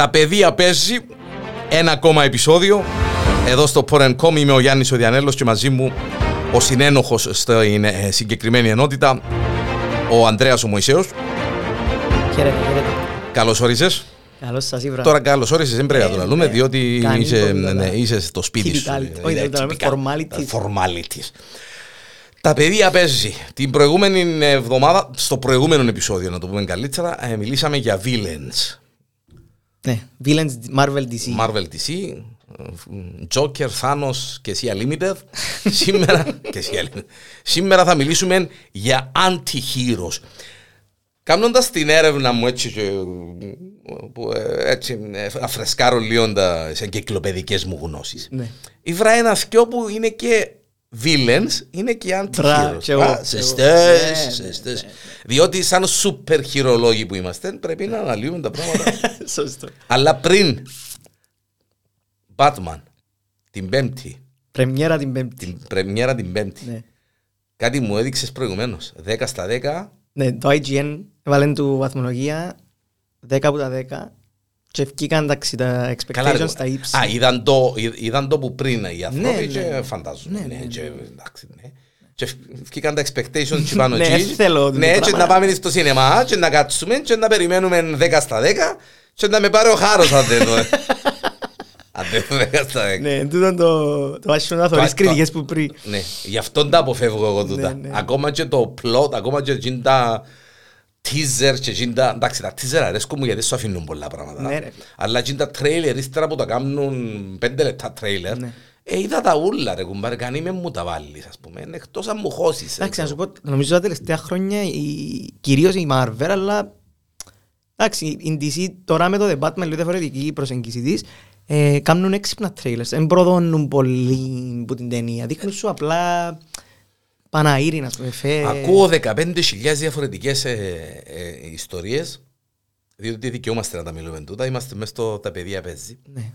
Τα παιδεία παίζει ένα ακόμα επεισόδιο. Εδώ στο Porn.com είμαι ο Γιάννης ο Διανέλος και μαζί μου ο συνένοχος στην ε, συγκεκριμένη ενότητα, ο Ανδρέας ο Μωυσέος. Χαίρετε, χαίρετε. Καλώς όρισες. Καλώς σας ήβρα. Τώρα καλώς όρισες, δεν πρέπει να το Ε, λαλούμε, ναι. διότι Κάνει είσαι, το, ναι, ναι. είσαι στο σπίτι σου. Typical. Όχι, Είναι δεν το λέμε, typical. formalities. Formalities. Τα παιδεία παίζει. Την προηγούμενη εβδομάδα, στο προηγούμενο επεισόδιο, να το πούμε καλύτερα, ε, μιλήσαμε για villains. Ναι, Villains Marvel DC. Marvel DC, Joker, Thanos και εσύ Unlimited. Σήμερα, και εσύ Unlimited. Σήμερα θα μιλήσουμε για anti-heroes. Κάνοντας την έρευνα μου έτσι, και, που, ε, έτσι ε, αφρεσκάρω λίγο τις εγκυκλοπαιδικές μου γνώσεις. Ναι. Ήβρα ένα σκιό που είναι και villains, είναι και Μπράβο, anti-heroes. και εγώ, Α, και εγώ. Σεστές, Ναι, σεστές. Διότι σαν σούπερ χειρολόγοι που είμαστε πρέπει να αναλύουμε τα πράγματα. Σωστό. Αλλά πριν Batman την Πέμπτη, Πρεμιέρα την Πέμπτη. την πρεμιέρα την Πέμπτη, Ναι. κάτι μου έδειξες προηγουμένως. 10 στα 10. Ναι, το IGN έβαλε του βαθμολογία 10 από τα 10 και ευκήκαν εντάξει, τα Καλά, ρε, expectations στα ύψη. Α, είδαν το, είδ- είδαν το που πριν οι άνθρωποι Ναι, και ναι. φαντάζομαι. Ναι, Ναι, ναι, και, εντάξει, ναι. Και βγήκαν τα expectations και πάνω Ναι, εκεί. θέλω το Ναι, και πράγμα. να πάμε στο σινεμά και να κάτσουμε και να περιμένουμε 10 στα 10 και να με πάρει ο χάρος αν δεν το... Αν δεν το 10 στα 10. Ναι, τούτο το, το άσχημο να θωρείς το- κριτικές που πριν. Ναι, γι' αυτό τα αποφεύγω εγώ τούτα. Ναι, ναι. Ακόμα και το plot, ακόμα και εκείνα τα teaser και εκείνα τα... Εντάξει, τα teaser αρέσκουν μου γιατί σου αφήνουν πολλά πράγματα. Ναι, ρε. Αλλά εκείνα τα trailer, ύστερα που τα κάνουν πέντε λεπτά trailer, Ναι. ε, είδα τα ούλα ρε κουμπάρε, κανεί με μου τα βάλεις ας πούμε, εκτός αν μου χώσεις. ε, Εντάξει, να σου ξέρω. πω, νομίζω τα τελευταία χρόνια, η, κυρίως η Marvel, αλλά εντάξει, η DC τώρα με το The Batman, λίγο διαφορετική η προσέγγιση της, ε, κάνουν έξυπνα trailers, δεν προδώνουν πολύ που την ταινία, δείχνουν σου απλά Παναήρη, να πούμε, φε... Ακούω 15.000 διαφορετικές ε, ε, ιστορίες, διότι δικαιούμαστε να τα μιλούμε τούτα, είμαστε μέσα στο τα παιδεία παίζει, Ναι,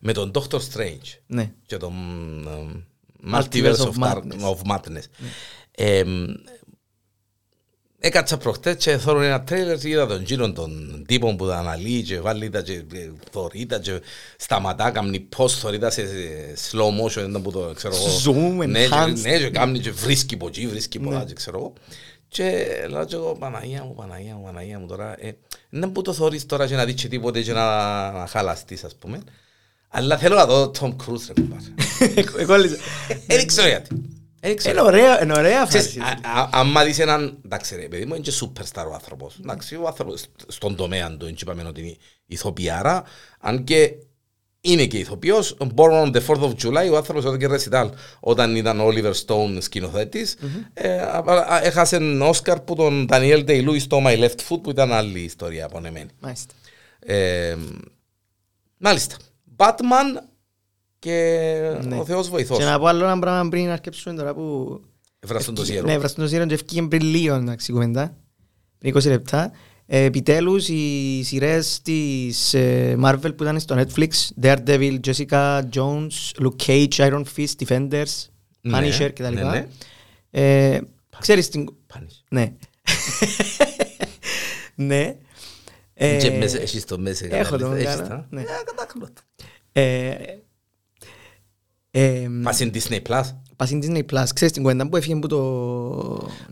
με τον Doctor Strange. ναι. και το μ, ε, Multiverse Multiverse of of, Dark- Madness. of Madness. Ε, μ, Έκατσα προχτές και θέλω ένα τρέιλερ και είδα τον γύρω των τύπων που τα αναλύει και βάλει τα και ε, θωρεί τα και σταματά, κάνει πώς θωρεί τα σε σε slow motion ήταν που το ξέρω εγώ. Zoom, Ναι, και- enhanced. Ναι, και κάνει και βρίσκει από εκεί, βρίσκει πολλά Ναι. και ξέρω εγώ. Και λέω και εγώ, Παναγία μου, Παναγία μου, Παναγία μου τώρα. Ε, δεν που το θωρείς τώρα και να δεις και τίποτε και να, να χαλαστείς ας πούμε. Αλλά θέλω να δω Tom Cruise ρε κουμπάρε. Εκόλλησα. Ε, Δεν ξέρω γιατί. Ε, Δεν ξέρω. Είναι ωραία, είναι ωραία Ξέρεις, φάση. α- α- άμα δεις έναν, εντάξει ρε παιδί μου, είναι και superstar ο άνθρωπος. Εντάξει, ο άνθρωπος στον τομέα του, έτσι είπαμε ότι είναι ηθοποιάρα, αν και είναι και ηθοποιός, born on the 4th of July, ο άνθρωπος όταν και recital, όταν ήταν ο Oliver Stone σκηνοθέτης, ε, α- α- έχασε Όσκαρ που τον Daniel Day-Lewis στο My Left Foot, που ήταν άλλη ιστορία απονεμένη. Μάλιστα. Ε, μάλιστα. Batman και Ναι. ο Θεός βοηθός. Και να πω άλλο ένα πράγμα πριν αρκέψουμε τώρα που... Ευραστούν το ζιέρο. Ναι, βραστούν το ζήρο και ευκήγε πριν λίγο εντάξει η κουβέντα. Πριν 20 λεπτά. Ε, επιτέλους οι σειρές της ε, Marvel που ήταν στο Netflix Daredevil, Jessica Jones, Luke Cage, Iron Fist, Defenders, Ναι, Punisher κτλ. ναι, ναι. Ε, ξέρεις την... Πάνεις. Ναι. ναι. Ε, Και μέσα, έχεις το μέσα. έχω το έχεις μέσα, τα. ναι. Ε, κατάκλω το. ε, ε, Πας στην Disney Plus. Πας στην Disney Plus. Ξέρεις την κουβέντα που έφυγε από το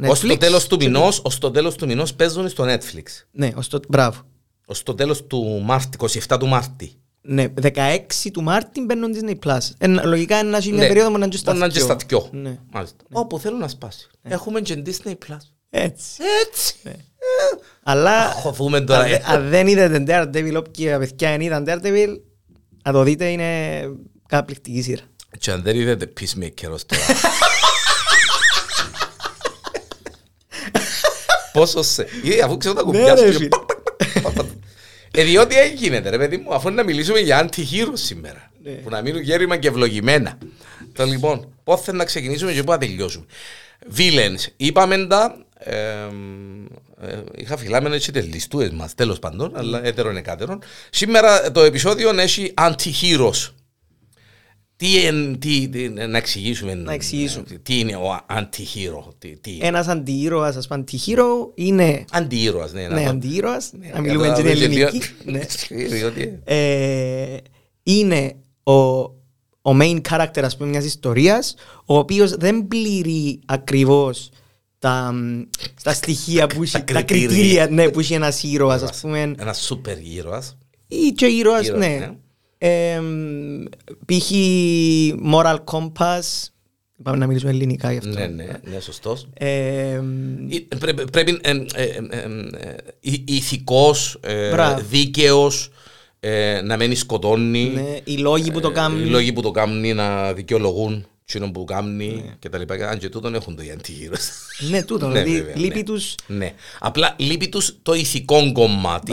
Ως το Netflix; τέλος του μηνός, ως το τέλος του μηνός παίζουν στο Netflix. Ναι, ως το... Μπράβο. Ως το τέλος του Μάρτη, 27 του Μάρτη. Ναι, 16 του Μάρτη μπαίνουν Disney Plus. Ε, λογικά είναι μια Ναι. περίοδο που να είναι και Μπορεί να είναι και στα στα δυο. δυο. Ναι. Μάλιστα. Όπου θέλω να σπάσει. Έχουμε και Disney Plus. Έτσι. Έτσι. Αλλά Χωθούμε τώρα. αν, ε. αν δεν είδατε Daredevil, όποιοι παιδιά δεν είδαν Daredevil, να το δείτε είναι καταπληκτική σειρά. Και αν δεν είδατε Peacemaker ως τώρα. Πόσο σε... Είδε, αφού ξέρω τα κουμπιά Ναι, ρε, σου και φίλε. πακ, πακ, πακ, πακ. Ε, διότι έτσι γίνεται ρε παιδί μου, αφού είναι να μιλήσουμε για anti-heroes σήμερα. Ναι. Που να μείνουν γέρημα και ευλογημένα. Το λοιπόν, πώς θέλει να ξεκινήσουμε και πού να τελειώσουμε. Villains, είπαμε τα, εμ, ε, είχα φυλάμενο έτσι τις λιστούες μας, τέλος πάντων, αλλά έτερον εκάτερον. Σήμερα το επεισόδιο έχει anti-heroes. Τι, εν- τι, τι- να εξηγήσουμε. Να εξηγήσουμε. Τι είναι ο anti-hero. Τι, τι. Ένας αντιήρωας, ας πούμε, αντιχείρο είναι... Αντιήρωας, ναι. Ναι, το- αντιήρωας, ναι, να μιλούμε καταλαβαίνεις την γιατί- ελληνική. ναι. διότι- Ε, είναι ο, ο main character ας πούμε μιας ιστορίας ο οποίος δεν πληρεί ακριβώς τα, μ, τα στοιχεία που έχει, τα κριτήρια. κριτήρια ναι, που έχει ένας ήρωας ας πούμε Ένας σούπερ ήρωας. ή και ήρωας Ήρωας, ναι. Ναι. Ε, μ, π.χ. moral compass πάμε να μιλήσουμε ελληνικά γι' αυτό Ναι, ναι, ναι, σωστός. Ε, μ, Ε, Πρέπει, πρέπει ε, ε, ε, ε, ε, η- ηθικός, ε, Μπράβο. δίκαιος, ε, να μένει σκοτώνει. ναι, οι λόγοι που το Ε, Οι κάνουν λόγοι που το κάνουν να δικαιολογούν εκείνο που κάνει Ναι. και τα λοιπά. Αν και τούτον έχουν το οι αντιγύρως. ναι τούτο Ναι, δηλαδή βέβαια, λείπει ναι. τους Ναι. Απλά λείπει τους το ηθικό κομμάτι.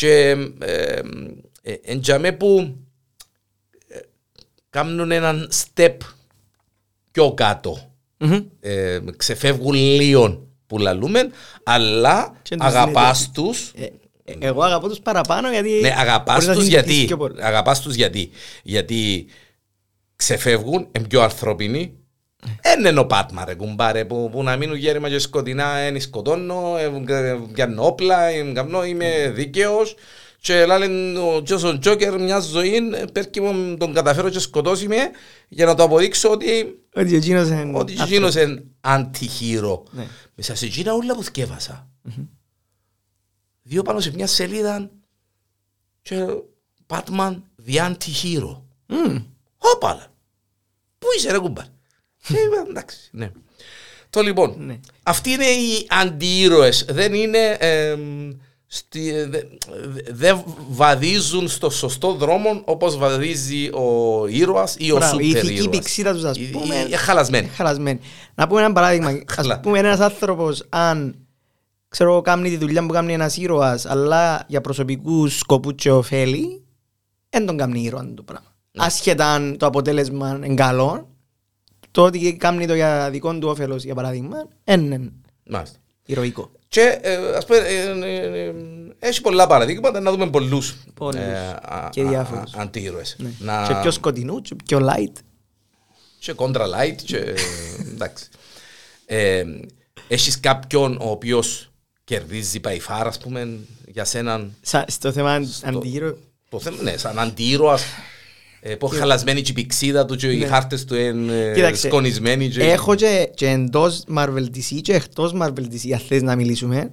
Μπράβο. Εμ, και εμ, ε, εν τζαμέ που ε, κάνουν έναν step πιο κάτω. Μμμ. Ε, ξεφεύγουν λίγο που λαλούμε, αλλά Και τους αγαπάς τους Ε, ε, εγώ αγαπώ τους παραπάνω γιατί ναι, αγαπάς μπορείς να τους συνηθίσεις γιατί. πιο πολύ. Αγαπάς τους γιατί. Γιατί ξεφεύγουν, είναι πιο ανθρωπινοί. Εν είναι ο Πάτμα ρε κουμπάρε που, που να μείνουν γέρημα και σκοτεινά εν σκοτώνω, ε, πιάνω όπλα, ε, καμνώ, είμαι δίκαιος και λένε ο Τζόσον Τζόκερ μια ζωή ε, πέρκει μου τον καταφέρω και σκοτώσει με για να το αποδείξω ότι Ότι εκείνος είναι ότι άνθρωπος. εκείνος είναι αντιχείρο. Ναι. Μέσα σε εκείνα όλα που θκεύασα. Δύο πάνω σε μια σελίδα και Batman the anti-hero. Μμμ. Όπαλα. Πού είσαι ρε κουμπάρ. Και είπα, εντάξει, ναι. Το λοιπόν, Ναι. αυτοί είναι οι αντιήρωες. Δεν είναι... εμ, στη- δε- δε- δεν βαδίζουν στο σωστό δρόμο όπως βαδίζει ο ήρωας ή ο Μπράβο, η σούπερ ηθική ήρωας. πηξίδα τους, ας Η- πούμε, η- η- χαλασμένη. χαλασμένη. Να πούμε ένα παράδειγμα. Χαλα. Ας πούμε ένας άνθρωπος αν ξέρω εγώ κάνει τη δουλειά που κάνει ένας ήρωας αλλά για προσωπικούς σκοπούς και ωφέλη δεν τον κάνει ήρωα το πράγμα. Ναι. Άσχετα αν το αποτέλεσμα είναι καλό το ότι κάνει το για δικό του όφελος για παράδειγμα δεν είναι Μάλιστα. ηρωικό. Και ε, ας πούμε, ε, ε, ε, έχει πολλά παραδείγματα να δούμε πολλούς, Πολλούς. α- Και α- διάφορους. α- αντίρωες. Ναι. Να- Και πιο σκοτεινού και πιο light. και contra light και εντάξει. Ε, έχεις κάποιον ο οποίος κερδίζει παϊφάρα, ας πούμε, για σέναν; Σα- Στο θέμα αντίγυρο το θέμα, ναι, σαν αντίρωας ε, που χαλασμένη και η πηξίδα του και οι χάρτες του είναι ε, Κοίταξε, σκονισμένοι και... Έχω και, και εντός Marvel DC και εκτός Marvel DC αν θες να μιλήσουμε.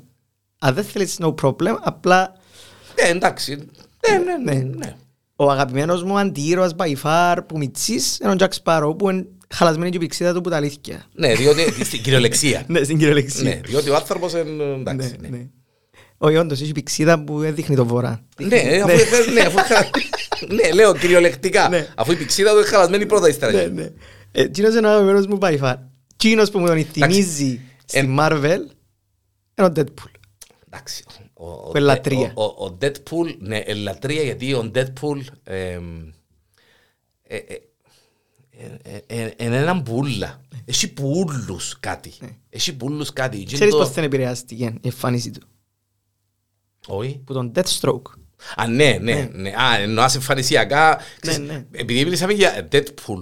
Αν δεν θέλεις no problem, απλά Ναι, εντάξει. Ναι, ναι, ναι. Ναι. ναι. ο αγαπημένος μου αντίήρωας by far που μητσής είναι ο Jack Sparrow που είναι χαλασμένη και η πηξίδα του που τα αλήθεια. Ναι, διότι στην κυριολεξία. Ναι, στην κυριολεξία. Ναι, διότι ο άνθρωπος είναι εντάξει. Ναι, ναι. ναι. Όχι, όντως, έχει πηξίδα που δεν δείχνει το βορρά. Ναι, αφού, ναι, αφού, ναι, λέω κυριολεκτικά. Ναι. Αφού η πηξίδα του είναι χαλασμένη πρώτα ύστερα. Ναι, ναι. Ε, Εκείνος είναι ο αγαπημένος μου by far. Εκείνος που μου τον θυμίζει στη Marvel είναι ο Deadpool. Εντάξει. Ο, ο, Που είναι λατρεία. ο, ο, ο Deadpool, ναι, ε, λατρεία γιατί ο Deadpool εμ, ε, ε, ε, ε, ε, είναι έναν πουλα. Έχει πουλούς κάτι. Έχει πουλούς κάτι. Και Ναι. Ξέρεις το- πώς δεν επηρεάστηκε η εμφάνιση του; Όχι. Που τον Deathstroke. Α, ναι, ναι, ναι. Α, εννοάς εμφανισιακά. Ξέρεις, ναι. Επειδή μιλήσαμε για Deadpool,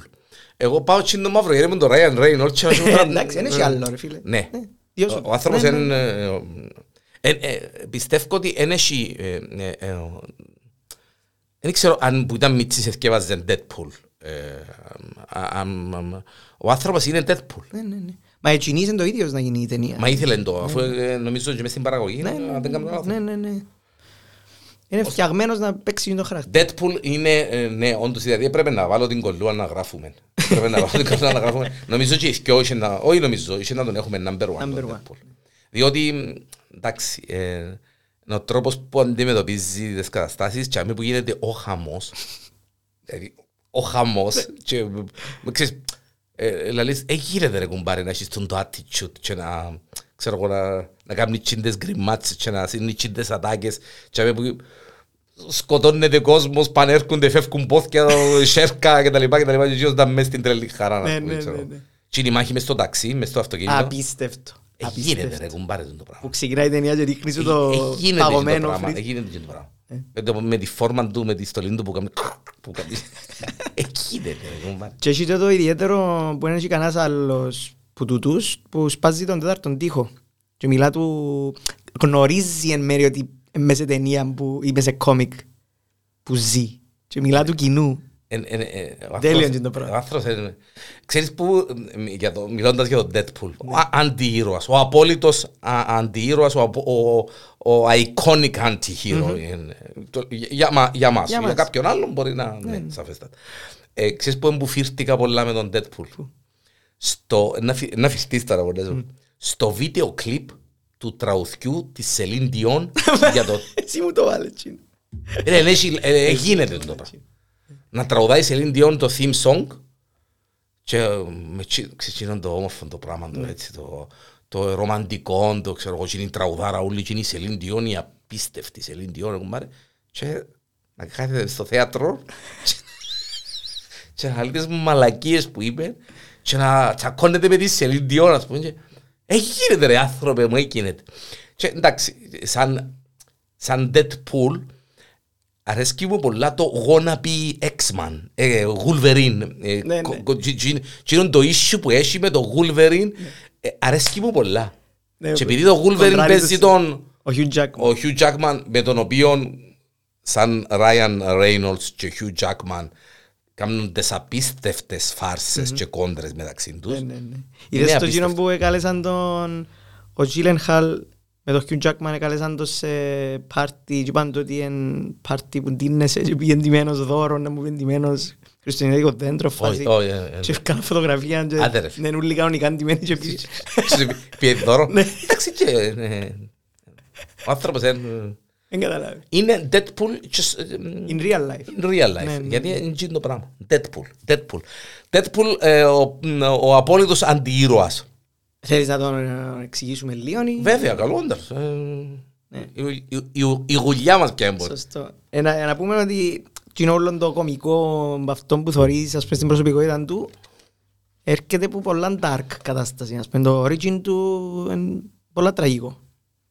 εγώ πάω τσιν το μαύρο γέρι με τον Ryan Reynolds και να σου πω- Εντάξει, δεν έχει άλλο ρε φίλε. Ναι. Δύο Ο- σου. Ο άνθρωπος Ναι, ναι. είναι... ε, ε, ε, Πιστεύω ότι δεν έχει... ε, ε, ε, Δεν ξέρω αν που ήταν μίτσις εθκεύαζε Deadpool. Ε, α- αμ- αμ- Ο άνθρωπος είναι Deadpool. Ναι, ναι, ναι. Μα εκείνη είναι το ίδιο να γίνει η ταινία. Μα ήθελε το, αφού ε, νομίζω και μες στην παραγωγή, Ναι, αν δεν κάνω λάθος. ναι, ναι, ναι. Είναι φτιαγμένος να παίξει το χαρακτήρα. Deadpool είναι, ε, ναι, όντως, δηλαδή πρέπει να βάλω την κολλούα να γράφουμε. Πρέπει να βάλω την κολλούα να γράφουμε. Νομίζω και οι δυο είχε να, όχι νομίζω, είχε να τον έχουμε number one. Number τον one. Deadpool. Διότι, εντάξει, ε, είναι ο τρόπος που αντιμετωπίζει τις καταστάσεις και αμέ που γίνεται ο χαμός. Δηλαδή, ο χαμός και, ε, ξέρεις, ε, λαλείς, ε, γίνεται ρε κουμπάρε να έχεις τον το attitude και να, ξέρω εγώ, να, να κάνει τσίντες γκριμάτς και να σύνει τσίντες ατάκες και αμέ που σκοτώνεται κόσμος, πανέρχονται, φεύγουν πόθηκια, σέρκα και τα λοιπά και τα λοιπά και εκείνος ήταν μες στην τρελή χαρά, Ναι, να πούμε, ναι, ξέρω. ναι, ναι. Και είναι η μάχη μες στο ταξί, μες στο αυτοκίνητο. Απίστευτο. Ε, γίνεται ρε Απίστευτο. κουμπάρε το πράγμα. Που ξεκινάει η ταινία και ρίχνει σου το Ε, ε, γίνεται και το παγωμένο πράγμα, φρύς. ε, γίνεται και το πράγμα. Με, το, με τη φόρμα του, με τη στολή του που κάνει... Που κάνει... Εκεί δεν είναι. Και έχει το ιδιαίτερο που είναι και κανένας άλλος που τούτους που σπάζει τον τέταρτον τοίχο και μιλά του γνωρίζει εν μέρει ότι μέσα σε ταινία που ή μέσα σε κόμικ που ζει και μιλά του κοινού Τέλειο είναι το πράγμα. Ο άνθρωπος είναι... Ξέρεις που, για το, μιλώντας για τον Deadpool, ο αντιήρωας, ο απόλυτος αντιήρωας, ο, ο, ο iconic anti-hero. Για, για, για μας. Για, για κάποιον άλλον μπορεί να είναι ναι, σαφέστατα. Ε, ξέρεις που εμπουφύρτηκα πολλά με τον Deadpool; Στο, να, να φυστείς τώρα πολλές. Στο βίντεο κλιπ του τραουθιού της Celine Dion για το... Εσύ μου το βάλες. Γίνεται το πράγμα να τραγουδάει σε Celine Dion το theme song και με ξεκινούν το όμορφο το πράγμα το έτσι, το, το ρομαντικό, το ξέρω εγώ, είναι τραγουδάρα όλη και είναι η Celine Dion, η απίστευτη Celine Dion, κουμπάρε, και να κάθεται στο θέατρο και να λέει τις μαλακίες που είπε και να τσακώνεται με τη Celine Dion, ας πούμε, και έγινε ρε άνθρωπε μου, έγινε. Και εντάξει, σαν, σαν Deadpool, Αρέσκει μου πολλά το wannabe X-Man, ε, Wolverine. Ε, ναι, ναι. το issue που έχει με το Wolverine, ε, αρέσκει μου πολλά. Ναι, και επειδή το Wolverine παίζει τον... Ο Hugh Jackman. Ο Hugh Jackman με τον οποίο σαν Ryan Reynolds και Hugh Jackman κάνουν τις απίστευτες φάρσες και κόντρες μεταξύ τους. Είδες το γύρο που έκαλεσαν τον... Ο Gyllenhaal με το Hugh Jackman έκαλεσαν το σε πάρτι και είπαν το ότι είναι πάρτι που ντύνεσαι και πήγαινε ντυμένος δώρο, να μου πήγαινε ντυμένος χριστιανικό δέντρο φάση και έκανα φωτογραφία και δεν είναι όλοι κανονικά ντυμένοι και πήγε. Πήγε δώρο. Εντάξει και ο άνθρωπος είναι Deadpool in real life. In real life. Γιατί είναι το πράγμα. Deadpool. Deadpool. Deadpool ο απόλυτος αντιήρωας. Θέλεις να τον εξηγήσουμε λίγο ή... Βέβαια, καλώντας. Ναι. Η γουλιά μας πια έμπορε. Σωστό. Ε, να πούμε ότι είναι όλο το κομικό αυτό που θωρείς ας πούμε στην προσωπικότητα του έρχεται από πολλά dark κατάσταση. Ας πούμε το origin του είναι πολλά τραγικό.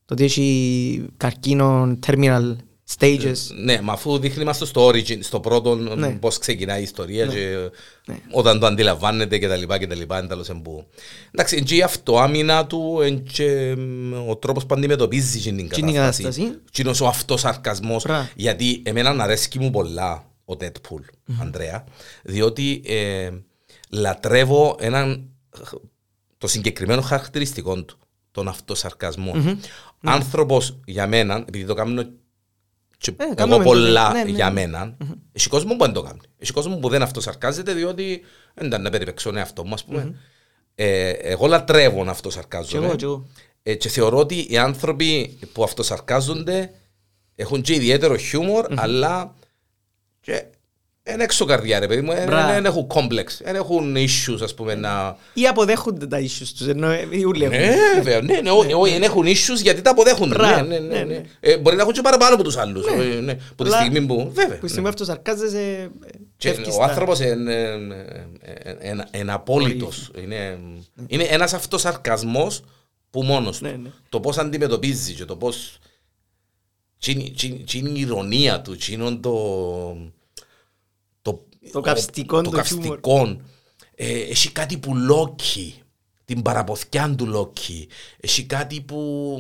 Το ότι έχει καρκίνο terminal stages. Ναι, μα αφού δείχνει μας στο origin, στο πρώτο ναι. πώς ξεκινάει η ιστορία ναι. και ναι. όταν το αντιλαμβάνεται και τα λοιπά και τα λοιπά εντάλλως εμπού. Εντάξει, και η αυτοάμυνα του και ο τρόπος που αντιμετωπίζει την κατάσταση. Και είναι ο αυτοσαρκασμός. Γιατί εμένα αρέσκει μου πολλά ο Deadpool, mm-hmm. Ανδρέα, διότι ε, λατρεύω έναν το συγκεκριμένο χαρακτηριστικό του, τον αυτοσαρκασμό. Mm-hmm. Άνθρωπος για μένα, επειδή το κάνω και ε, εγώ πολλά ναι, ναι, για ναι. μένα. Mm-hmm. Έχει κόσμο που δεν το κάνει. Έχει κόσμο που δεν αυτοσαρκάζεται διότι δεν ήταν να περιπεξώ τον εαυτό μου, ας πούμε. Mm-hmm. Ε, εγώ λατρεύω να αυτοσαρκάζομαι. Και, εγώ, ε, και θεωρώ ότι οι άνθρωποι που αυτοσαρκάζονται έχουν και ιδιαίτερο χιούμορ, mm-hmm. αλλά και είναι έξω καρδιά ρε παιδί μου, δεν έχουν κόμπλεξ, δεν έχουν issues ας πούμε να... Ή αποδέχονται τα issues τους, ενώ οι ούλοι έχουν. Ναι, βέβαια, ναι, ναι, όχι, δεν έχουν issues γιατί τα αποδέχονται. Ναι, ναι, ναι, ναι. Ε, μπορεί να έχουν και παραπάνω από τους άλλους, ε, ναι, που τη στιγμή που... Βέβαια. Που τη στιγμή αυτός σαρκάζεσαι... Ο άνθρωπος είναι απόλυτος. Είναι ένας αυτός σαρκασμός που μόνος του. Το πώς αντιμετωπίζει και το πώς... Τι είναι η ηρωνία του, τι είναι το το καυστικό το καυστικό. Ε, έχει κάτι που λόκει, την παραποθιά του λόκει. Έχει κάτι που.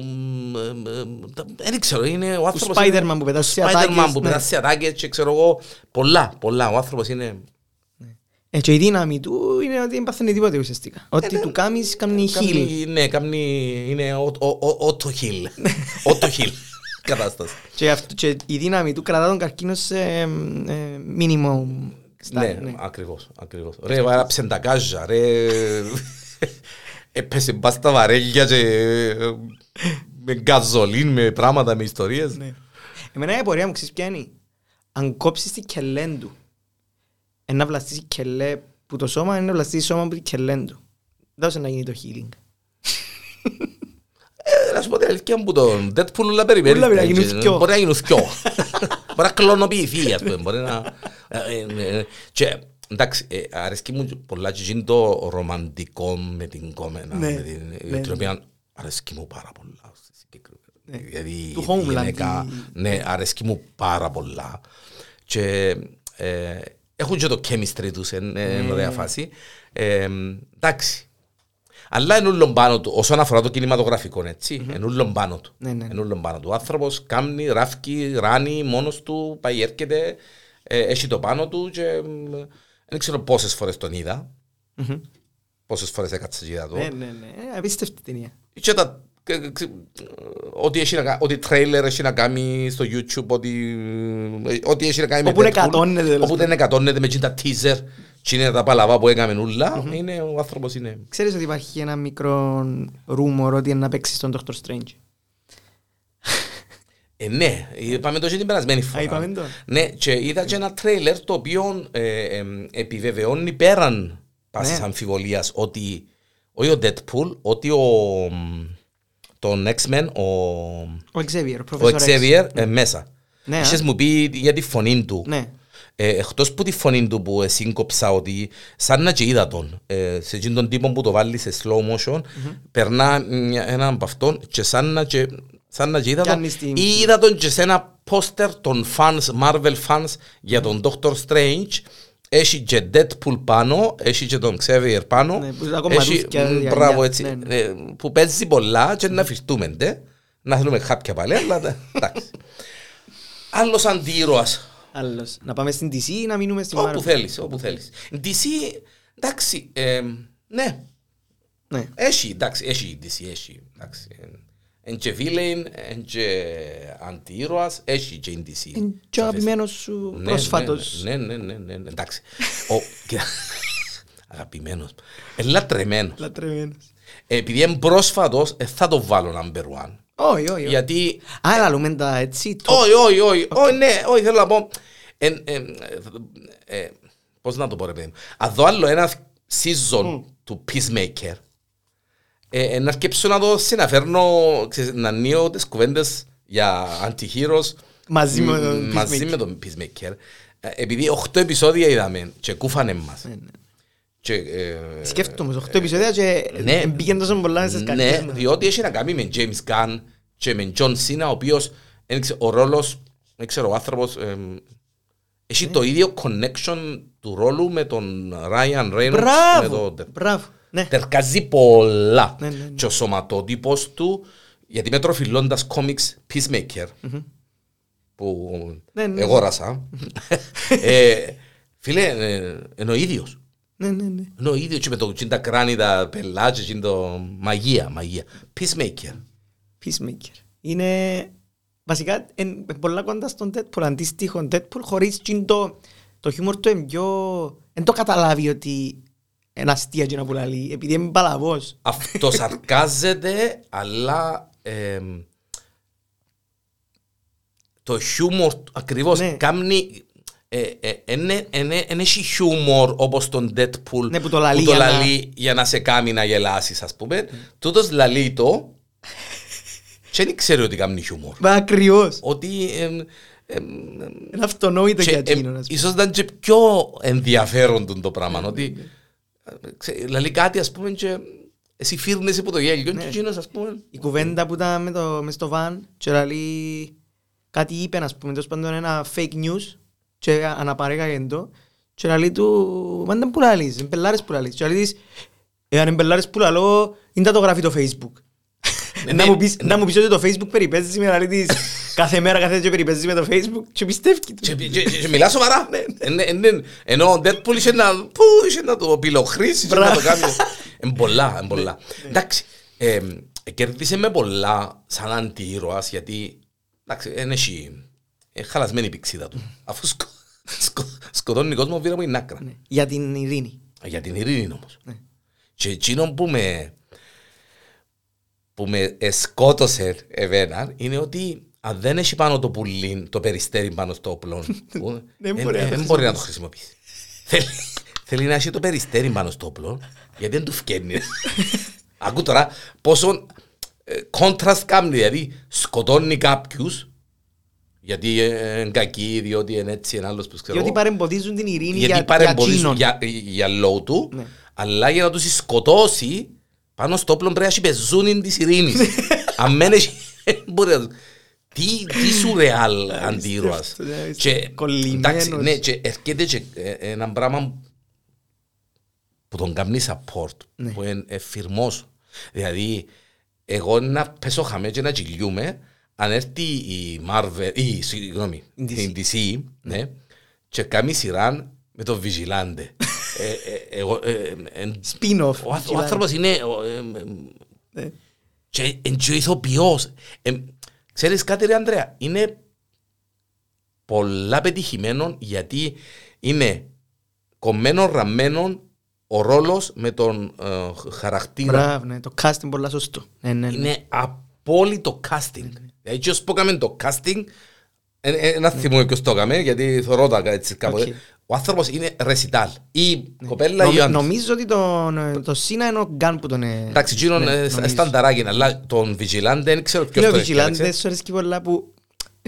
Δεν ξέρω, είναι ο άνθρωπος. Ο Spider-Man που πετάσει σε ατάκες. Spider-Man που πετάσει σε ατάκες και ξέρω εγώ. Πολλά, πολλά. Ο άνθρωπος είναι. Ε, και η δύναμη του είναι ότι δεν παθαίνει τίποτε ουσιαστικά. Ό,τι του κάνεις κάνει χιλ. Ναι, κάνει, είναι ότο χιλ. Ότο χιλ κατάσταση. Και η δύναμη του κρατά τον καρκίνος σε μίνιμο ναι, ναι, ακριβώς, ακριβώς. Ρε, βάραψε τα κάζα, ρε. Έπεσε μπα στα βαρέλια και με γκαζολίν, με πράγματα, με ιστορίες. Ναι. Εμένα η απορία μου ξέρεις ποια είναι; Αν κόψεις τη κελέν του, ένα βλαστήσει κελέ που το σώμα, ένα βλαστήσει σώμα που τη κελέν του. Δώσε να γίνει το healing. Ε, να σου πω την αλήθεια που τον Deadpool όλα περιμένει. Μπορεί να γίνουν θκιό. Μπορεί να γίνουν θκιό. Μπορεί να κλωνοποιηθεί, ας πούμε. Μπορεί να... Ε, ε, και εντάξει, αρέσκει μου πολλά και γίνει το ρομαντικό με την κόμενα. Ναι, ναι, την οποία αρέσκει μου πάρα πολλά. Δηλαδή Του η Homeland, γυναίκα, η- ναι, αρέσκει μου πάρα πολλά. Και ε, έχουν και το chemistry τους, είναι Ναι. είναι ωραία φάση. Ε, εντάξει. Αλλά είναι ούλον πάνω του, όσον αφορά το κινηματογραφικό, έτσι, είναι ούλον πάνω του. Ναι, ναι. Είναι ούλον πάνω του. Ο άνθρωπος κάμνει, ράφκει, ράνει μόνος του, πάει έρχεται, ε, έχει το πάνω του και ε, δεν ξέρω πόσες φορές τον είδα, Μμμ. πόσες φορές έκατσα και είδα το. Ναι, ναι, ναι. Ε, Απίστευτη ταινία. Και τα, κα- ξε- ό,τι, έχει να, κα- ό,τι τρέιλερ έχει να κάνει στο YouTube, ό,τι, ό,τι έχει να κάνει Όπου με είναι εκατώνεται, τέλος όπου δεν εκατώνεται με τα teaser, και είναι τα παλαβά που έκαμε ούλα, είναι, ο άνθρωπος είναι. Ξέρεις ότι υπάρχει ένα μικρό ρούμορ ότι είναι να παίξει στον Dr. Strange; Ε, ναι, είπαμε το και την περασμένη φορά. είπαμε το. Ναι, και είδα και ένα τρέιλερ το οποίο ε, ε, επιβεβαιώνει πέραν πάσης Ναι. αμφιβολίας ότι όχι ο Deadpool, ότι ο, τον X-Men, ο, Ο Xavier, ο ο Professor X. Xavier ε, μέσα. Ναι, Είχες α. μου πει για τη φωνή του. Ναι. Ε, εκτός που τη φωνή του που σύγκοψα ότι σαν να και είδα τον ε, σε εκείνον τον τύπο που το βάλει σε slow motion περνά μια- έναν από αυτόν και σαν να και, σαν να και είδα τον. Κάνεις στην- ή είδα τον και σε ένα πόστερ των fans, Marvel fans για τον Doctor Strange. Έχει και Deadpool πάνω, έχει και τον Xavier πάνω. Ναι, που ακόμα έχει, μαντούθκια, μ, γυαλιά. μπράβο έτσι Ναι, ναι. ε, που παίζει πολλά και να φυρτούμε ντε, να θέλουμε κάποια πάλι αλλά εντάξει. Άλλος αντίρωας Άλλος. Να πάμε στην DC ή να μείνουμε στην Όπου Marvel; θέλεις, όπου θέλεις. DC, εντάξει, ε, ναι, Ναι. έχει, εντάξει, έχει η DC, έχει, εντάξει. Εν και βίλεϊν, εν και αντίρωας, έχει και η DC. Είναι και ο αγαπημένος σου Ναι, πρόσφατος. Ναι, ναι, ναι, ναι, ναι, εντάξει. Ο, και- αγαπημένος, ε, λατρεμένος. Λατρεμένος. Επειδή είναι πρόσφατος, ε, θα το βάλω number one. Όχι, όχι. όχι. Γιατί Α, λαλούμε τα έτσι. το- όχι, όχι, όχι, όχι, ναι, όχι, θέλω να πω. εν- εν- ε, ε, Πώς να το πω ρε παιδί μου. Αν δω άλλο ένα season του Peacemaker, ε, να αρκέψω να το συναφέρνω, ξέρεις, να νιώ τις κουβέντες για anti-heroes Μαζί με τον μ, μαζί Peacemaker. με τον Peacemaker. Ε, Επειδή 8 επεισόδια είδαμε και κούφανε μας. Ναι, ναι. Και, ε, Σκέφτομαι, σε 8 επεισόδια και ναι. μπήκαν τόσο πολλά μέσα στις καρδιές Ναι, μας. διότι έχει να κάνει με James Gunn και με John Cena, ο οποίος δεν ξέρω, ο ρόλος, δεν ξέρω, ο άνθρωπος εμ, έχει το ίδιο connection του ρόλου με τον Ryan Reynolds. με Μπράβο, το- μπράβο. Ναι. Τερκάζει πολλά. Ναι, ναι, ναι. Και ο σωματότυπος του, γιατί με τροφιλώντας κόμιξ Peacemaker, που Ναι, ναι. εγόρασα, ε, φίλε, ε, είναι ο ίδιος. Ναι, ναι, ναι. Είναι ο ίδιος και με το και τα κράνη, τα πελάτια, και το μαγεία, μαγεία. Peacemaker. Peacemaker. Είναι βασικά είναι πολλά κοντά στον Deadpool, αντίστοιχο Deadpool, χωρίς τζιν το, το χιούμορ του είναι πιο... Δεν το καταλάβει ότι είναι αστεία και να πουλαλεί, επειδή είναι παλαβός. Αυτοσαρκάζεται, αλλά εμ, το χιούμορ του ακριβώς Ναι. κάνει δεν έχει χιούμορ όπως τον Deadpool Ναι, που το λαλεί για να- λαλεί για να σε κάνει να γελάσεις ας πούμε. Τούτος λαλεί το και δεν ξέρει ότι κάνει χιούμορ. Μα ακριβώς. Ότι εμ, εμ, Είναι αυτονόητο και, για ε, εκείνον. ας πούμε. ίσως ήταν και πιο ενδιαφέρον τον το πράγμα. ότι ε, ξέ- λαλεί κάτι ας πούμε και εσύ φύρνεσαι από το γέλιο Ναι. και εκείνος ας πούμε Η κουβέντα που ήταν με το, μες στο βαν και λέει κάτι είπε ας πούμε τέλος πάντων ένα fake news και αναπαρέγαγε το και λέει του μα δεν που λαλείς, είναι πελάρες που λαλείς και λέει της εάν είναι πελάρες που λαλώ είναι το γράφει το facebook Ναι, να ναι, μου πεις- ναι. να μου πεις ότι το facebook περιπέζει σήμερα λέει της κάθε μέρα κάθε και περιπέζει με το facebook και πιστεύει του Και, και, και, και μιλάς σοβαρά. Ε, ναι, ναι, ναι. Ενώ ο Deadpool είχε να, πού, είχε να το πυλοχρήσει, είχε να το κάνει. Εν πολλά, εν πολλά. Εντάξει, ε, ε, κέρδισε με πολλά σαν αντιήρωας γιατί εντάξει, δεν έχει ε, χαλασμένη η πηξίδα του. Αφού σκο, σκο, σκοτώνει κόσμος βήρα από την άκρα. Ναι, για την ειρήνη Για την ειρήνη όμως. Ναι. Και εκείνο που με, που με σκότωσε εμένα είναι ότι αν δεν έχει πάνω το πουλί, το περιστέρι πάνω στο όπλο, που, Δεν ε, μπορεί να ε, το δεν μπορεί να το χρησιμοποιήσει. θέλει, θέλει να έχει το περιστέρι πάνω στο όπλο, γιατί δεν του φκένει. Ακού τώρα πόσο ε, contrast κάνει, δηλαδή σκοτώνει κάποιους, γιατί είναι κακοί, διότι είναι έτσι, είναι άλλος που ξέρω. διότι εγώ. παρεμποδίζουν την ειρήνη Γιατί για, για παρεμποδίζουν εκείνον για, για λόγω του, Ναι. αλλά για να τους σκοτώσει πάνω στο όπλο πρέπει να έχει πεζούνιν της ειρήνης. Αν δεν έχει- Μπορεί να- Τι, τι σου ρεάλ αντίρωας. ναι, Και, κολλημένος. εντάξει, ναι, και έρχεται και ε, ένα πράγμα που τον κάνει support, Ναι. που είναι εφηρμός. Δηλαδή, εγώ να πέσω χαμές και να κυλιούμαι, αν έρθει η Marvel, ή, συγγνώμη, Η η DC, ναι, και κάνει σειρά με τον Vigilante. Ε, ε, εγώ, ε, ε, εν- Spin-off. ο, άνθρω- ο άνθρωπος είναι... ο, ε, ε, Ναι. και εν και ο ηθοποιός. Ε, ξέρεις κάτι ρε Ανδρέα, είναι πολλά πετυχημένο γιατί είναι κομμένο ραμμένο ο ρόλος με τον ε, χαρακτήρα. Μπράβο, ναι, το casting πολλά σωστό. Ναι, ναι, ναι. Είναι απόλυτο casting. Δηλαδή και όσο που έκαμε το casting, ε, ε, εν θυμούμαι ποιος το έκαμε, γιατί θωρώ τα έτσι κάποτε. Οκ. Ο άνθρωπος είναι ρεσιτάλ. Η κοπέλα ή ο Νομι- άντρας. Νομίζω ότι το, το Cena είναι ο Gunn που τον ε- Εντάξει, εκείνον ναι, ε, νομίζω. στανταράκι, είναι, αλλά τον Vigilante δεν ξέρω ποιος Είναι ο το έφτιαξε. Vigilante, σου αρέσκει πολλά που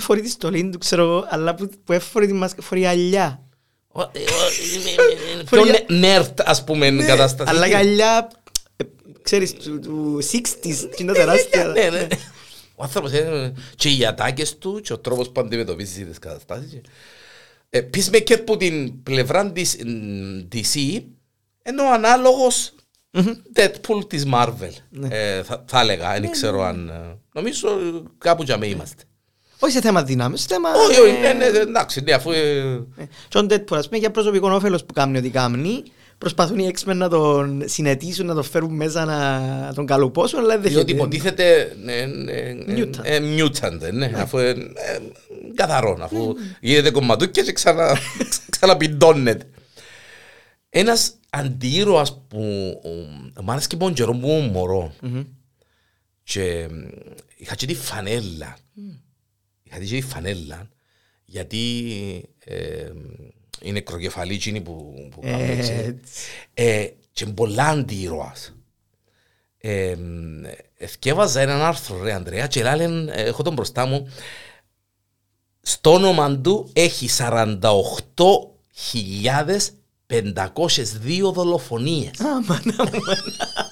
φορεί τη στολή του, ξέρω εγώ, αλλά που, που έφορε τη μάσκα, φορεί γυαλιά. Ο- ε, ο- είναι- είναι- είναι Πιο Φορεί- νε- nerd, ας πούμε, Ναι, κατάσταση. Αλλά και αλιά, ε, ξέρεις, του, του 60s, και είναι τεράστια. Ναι, ναι. Ο άνθρωπος είναι... Και οι ατάκες του και ο τρόπος που αντιμετωπίζει τις καταστάσεις. Ε, Peacemaker που την πλευρά της μ, DC είναι ο ανάλογος Deadpool της Marvel. Ναι. Ε, θα, θα έλεγα, δεν ξέρω αν... ε, Νομίζω ε, κάπου για με είμαστε. Όχι σε θέμα δυνάμεις, σε θέμα... Όχι, όχι, ε, ναι, ναι, εντάξει, ναι, αφού... ε, ε, Και ο Deadpool, ας πούμε, για προσωπικό όφελος που κάνει ό,τι κάνει, προσπαθούν οι X-Men να τον συνετίσουν, να τον φέρουν μέσα, να τον καλουπώσουν, αλλά δεν Διότι δέχεται. υποτίθεται ναι, ναι, Mutant. ε, mutant, ναι, αφού ε, ε, καθαρό, αφού γίνεται κομματούκια και ξανα, ξαναπιντώνεται. Ένας αντίρωας που ε, μ' άρεσε και πόν καιρό που ήμουν μωρό και ε, είχα και τη φανέλα. Είχα και τη φανέλα γιατί ε, είναι κροκεφαλή εκείνη που, που κάνουν, έτσι. Έτσι. Ε, και είναι πολλά αντίρωας. Ε, εθκεύαζα έναν άρθρο ρε Ανδρέα και λένε, ε, έχω τον μπροστά μου, στο όνομα του έχει 48.502 δολοφονίες. Α, μάνα μου, μάνα.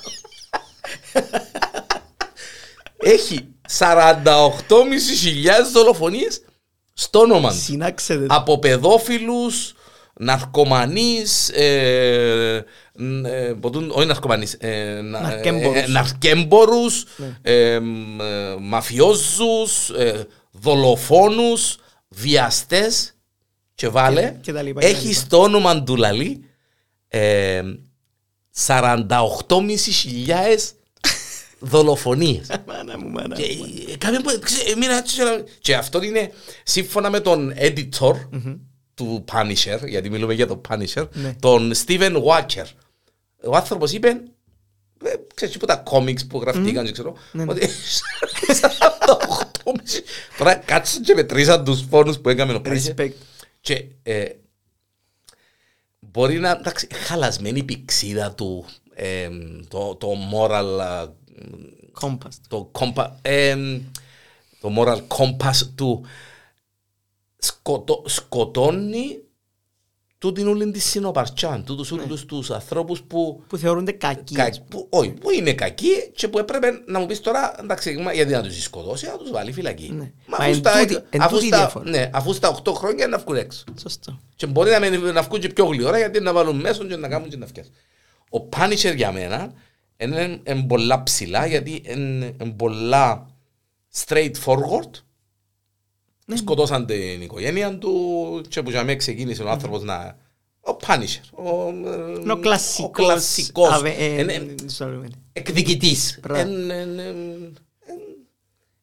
έχει 48.500 δολοφονίες στο όνομα του. Συνάξετε. από παιδόφιλους, ναρκωμανείς, ε, ν- ε, ποτούν- όχι ναρκωμανείς, ε, να- Ναρκέμπορους. ε, ναρκέμπορους, Ναι. ε, μ, ε, μαφιόζους, ε, δολοφόνους, βιαστές και βάλε, Και- και τα λοιπά, και τα έχει λοιπά. στο όνομα του λαλή ε, 48.500 δολοφονίες. Μάνα μου, μάνα Και, μου. ε, κάποια που- ξέ- έμεινα έτσι και να- Και αυτό είναι σύμφωνα με τον editor του Punisher, γιατί μιλούμε για τον Punisher, Ναι. τον Steven Walker. Ο άνθρωπος είπε, ε, ξέρεις που τα κόμιξ που γραφτήκαν, και ξέρω, Ναι, ότι 48,5. Τώρα κάτσαν και μετρήσαν τους φόνους που έκαμε ο Punisher. Respect. Και ε, μπορεί να εντάξει, χαλασμένη η πηξίδα του, ε, το, το moral α, Compass. το, κομπα, εμ, το moral compass του σκοτω, σκοτώνει τούτην όλη τη συνοπαρτσάν, τούτους όλους τους ανθρώπους που, Που θεωρούνται κακοί. κα, που, όχι, που είναι κακοί και που έπρεπε να μου πεις τώρα, εντάξει, μα γιατί να τους σκοτώσει, να τους βάλει φυλακή. Ναι. Μα Μα αφού εν στα, τούτη- εν αφού τούτη η στα, διαφορά. ναι, αφού στα 8 χρόνια να βγουν έξω. Σωστό. Και μπορεί να, μην- να βγουν και πιο γλυόρα γιατί να βάλουν μέσα και να κάνουν και να φτιάσουν. Ο Punisher για μένα είναι, είναι πολλά ψηλά γιατί είναι, είναι πολλά straightforward. Ναι. Σκοτώσαν την οικογένεια του και που για μένα ξεκίνησε ο άνθρωπος να... Ο Punisher. Ο, ε, Είναι ο κλασικός. Ο κλασικός. αβε- ε, Είναι sorry. εκδικητής. Μπράβο.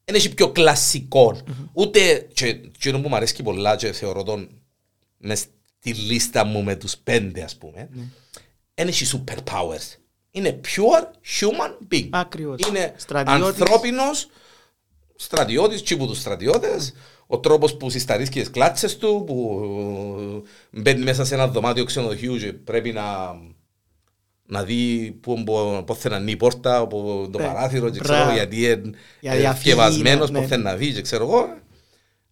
Δεν έχει πιο κλασικό. Ούτε, και και εκείνο που μου αρέσει πολλά και θεωρώ τον μες στη λίστα μου με τους πέντε ας πούμε, δεν έχει superpowers. Είναι pure human being. Ακριβώς. Είναι Στρατιώτης. ανθρώπινος στρατιώτης, τσίπου τους στρατιώτες, ο τρόπος που συσταρίσκει τις κλάτσες του, που ε, μπαίνει μέσα σε ένα δωμάτιο ξενοδοχείου και πρέπει να, να δει πού μπο- πώς θέλει να είναι η πόρτα, από το Ναι. παράθυρο και Μπράβο. ξέρω γιατί είναι Για ε, διαφύγει, θκευασμένος, ναι. πώς θέλει να δει και ξέρω εγώ.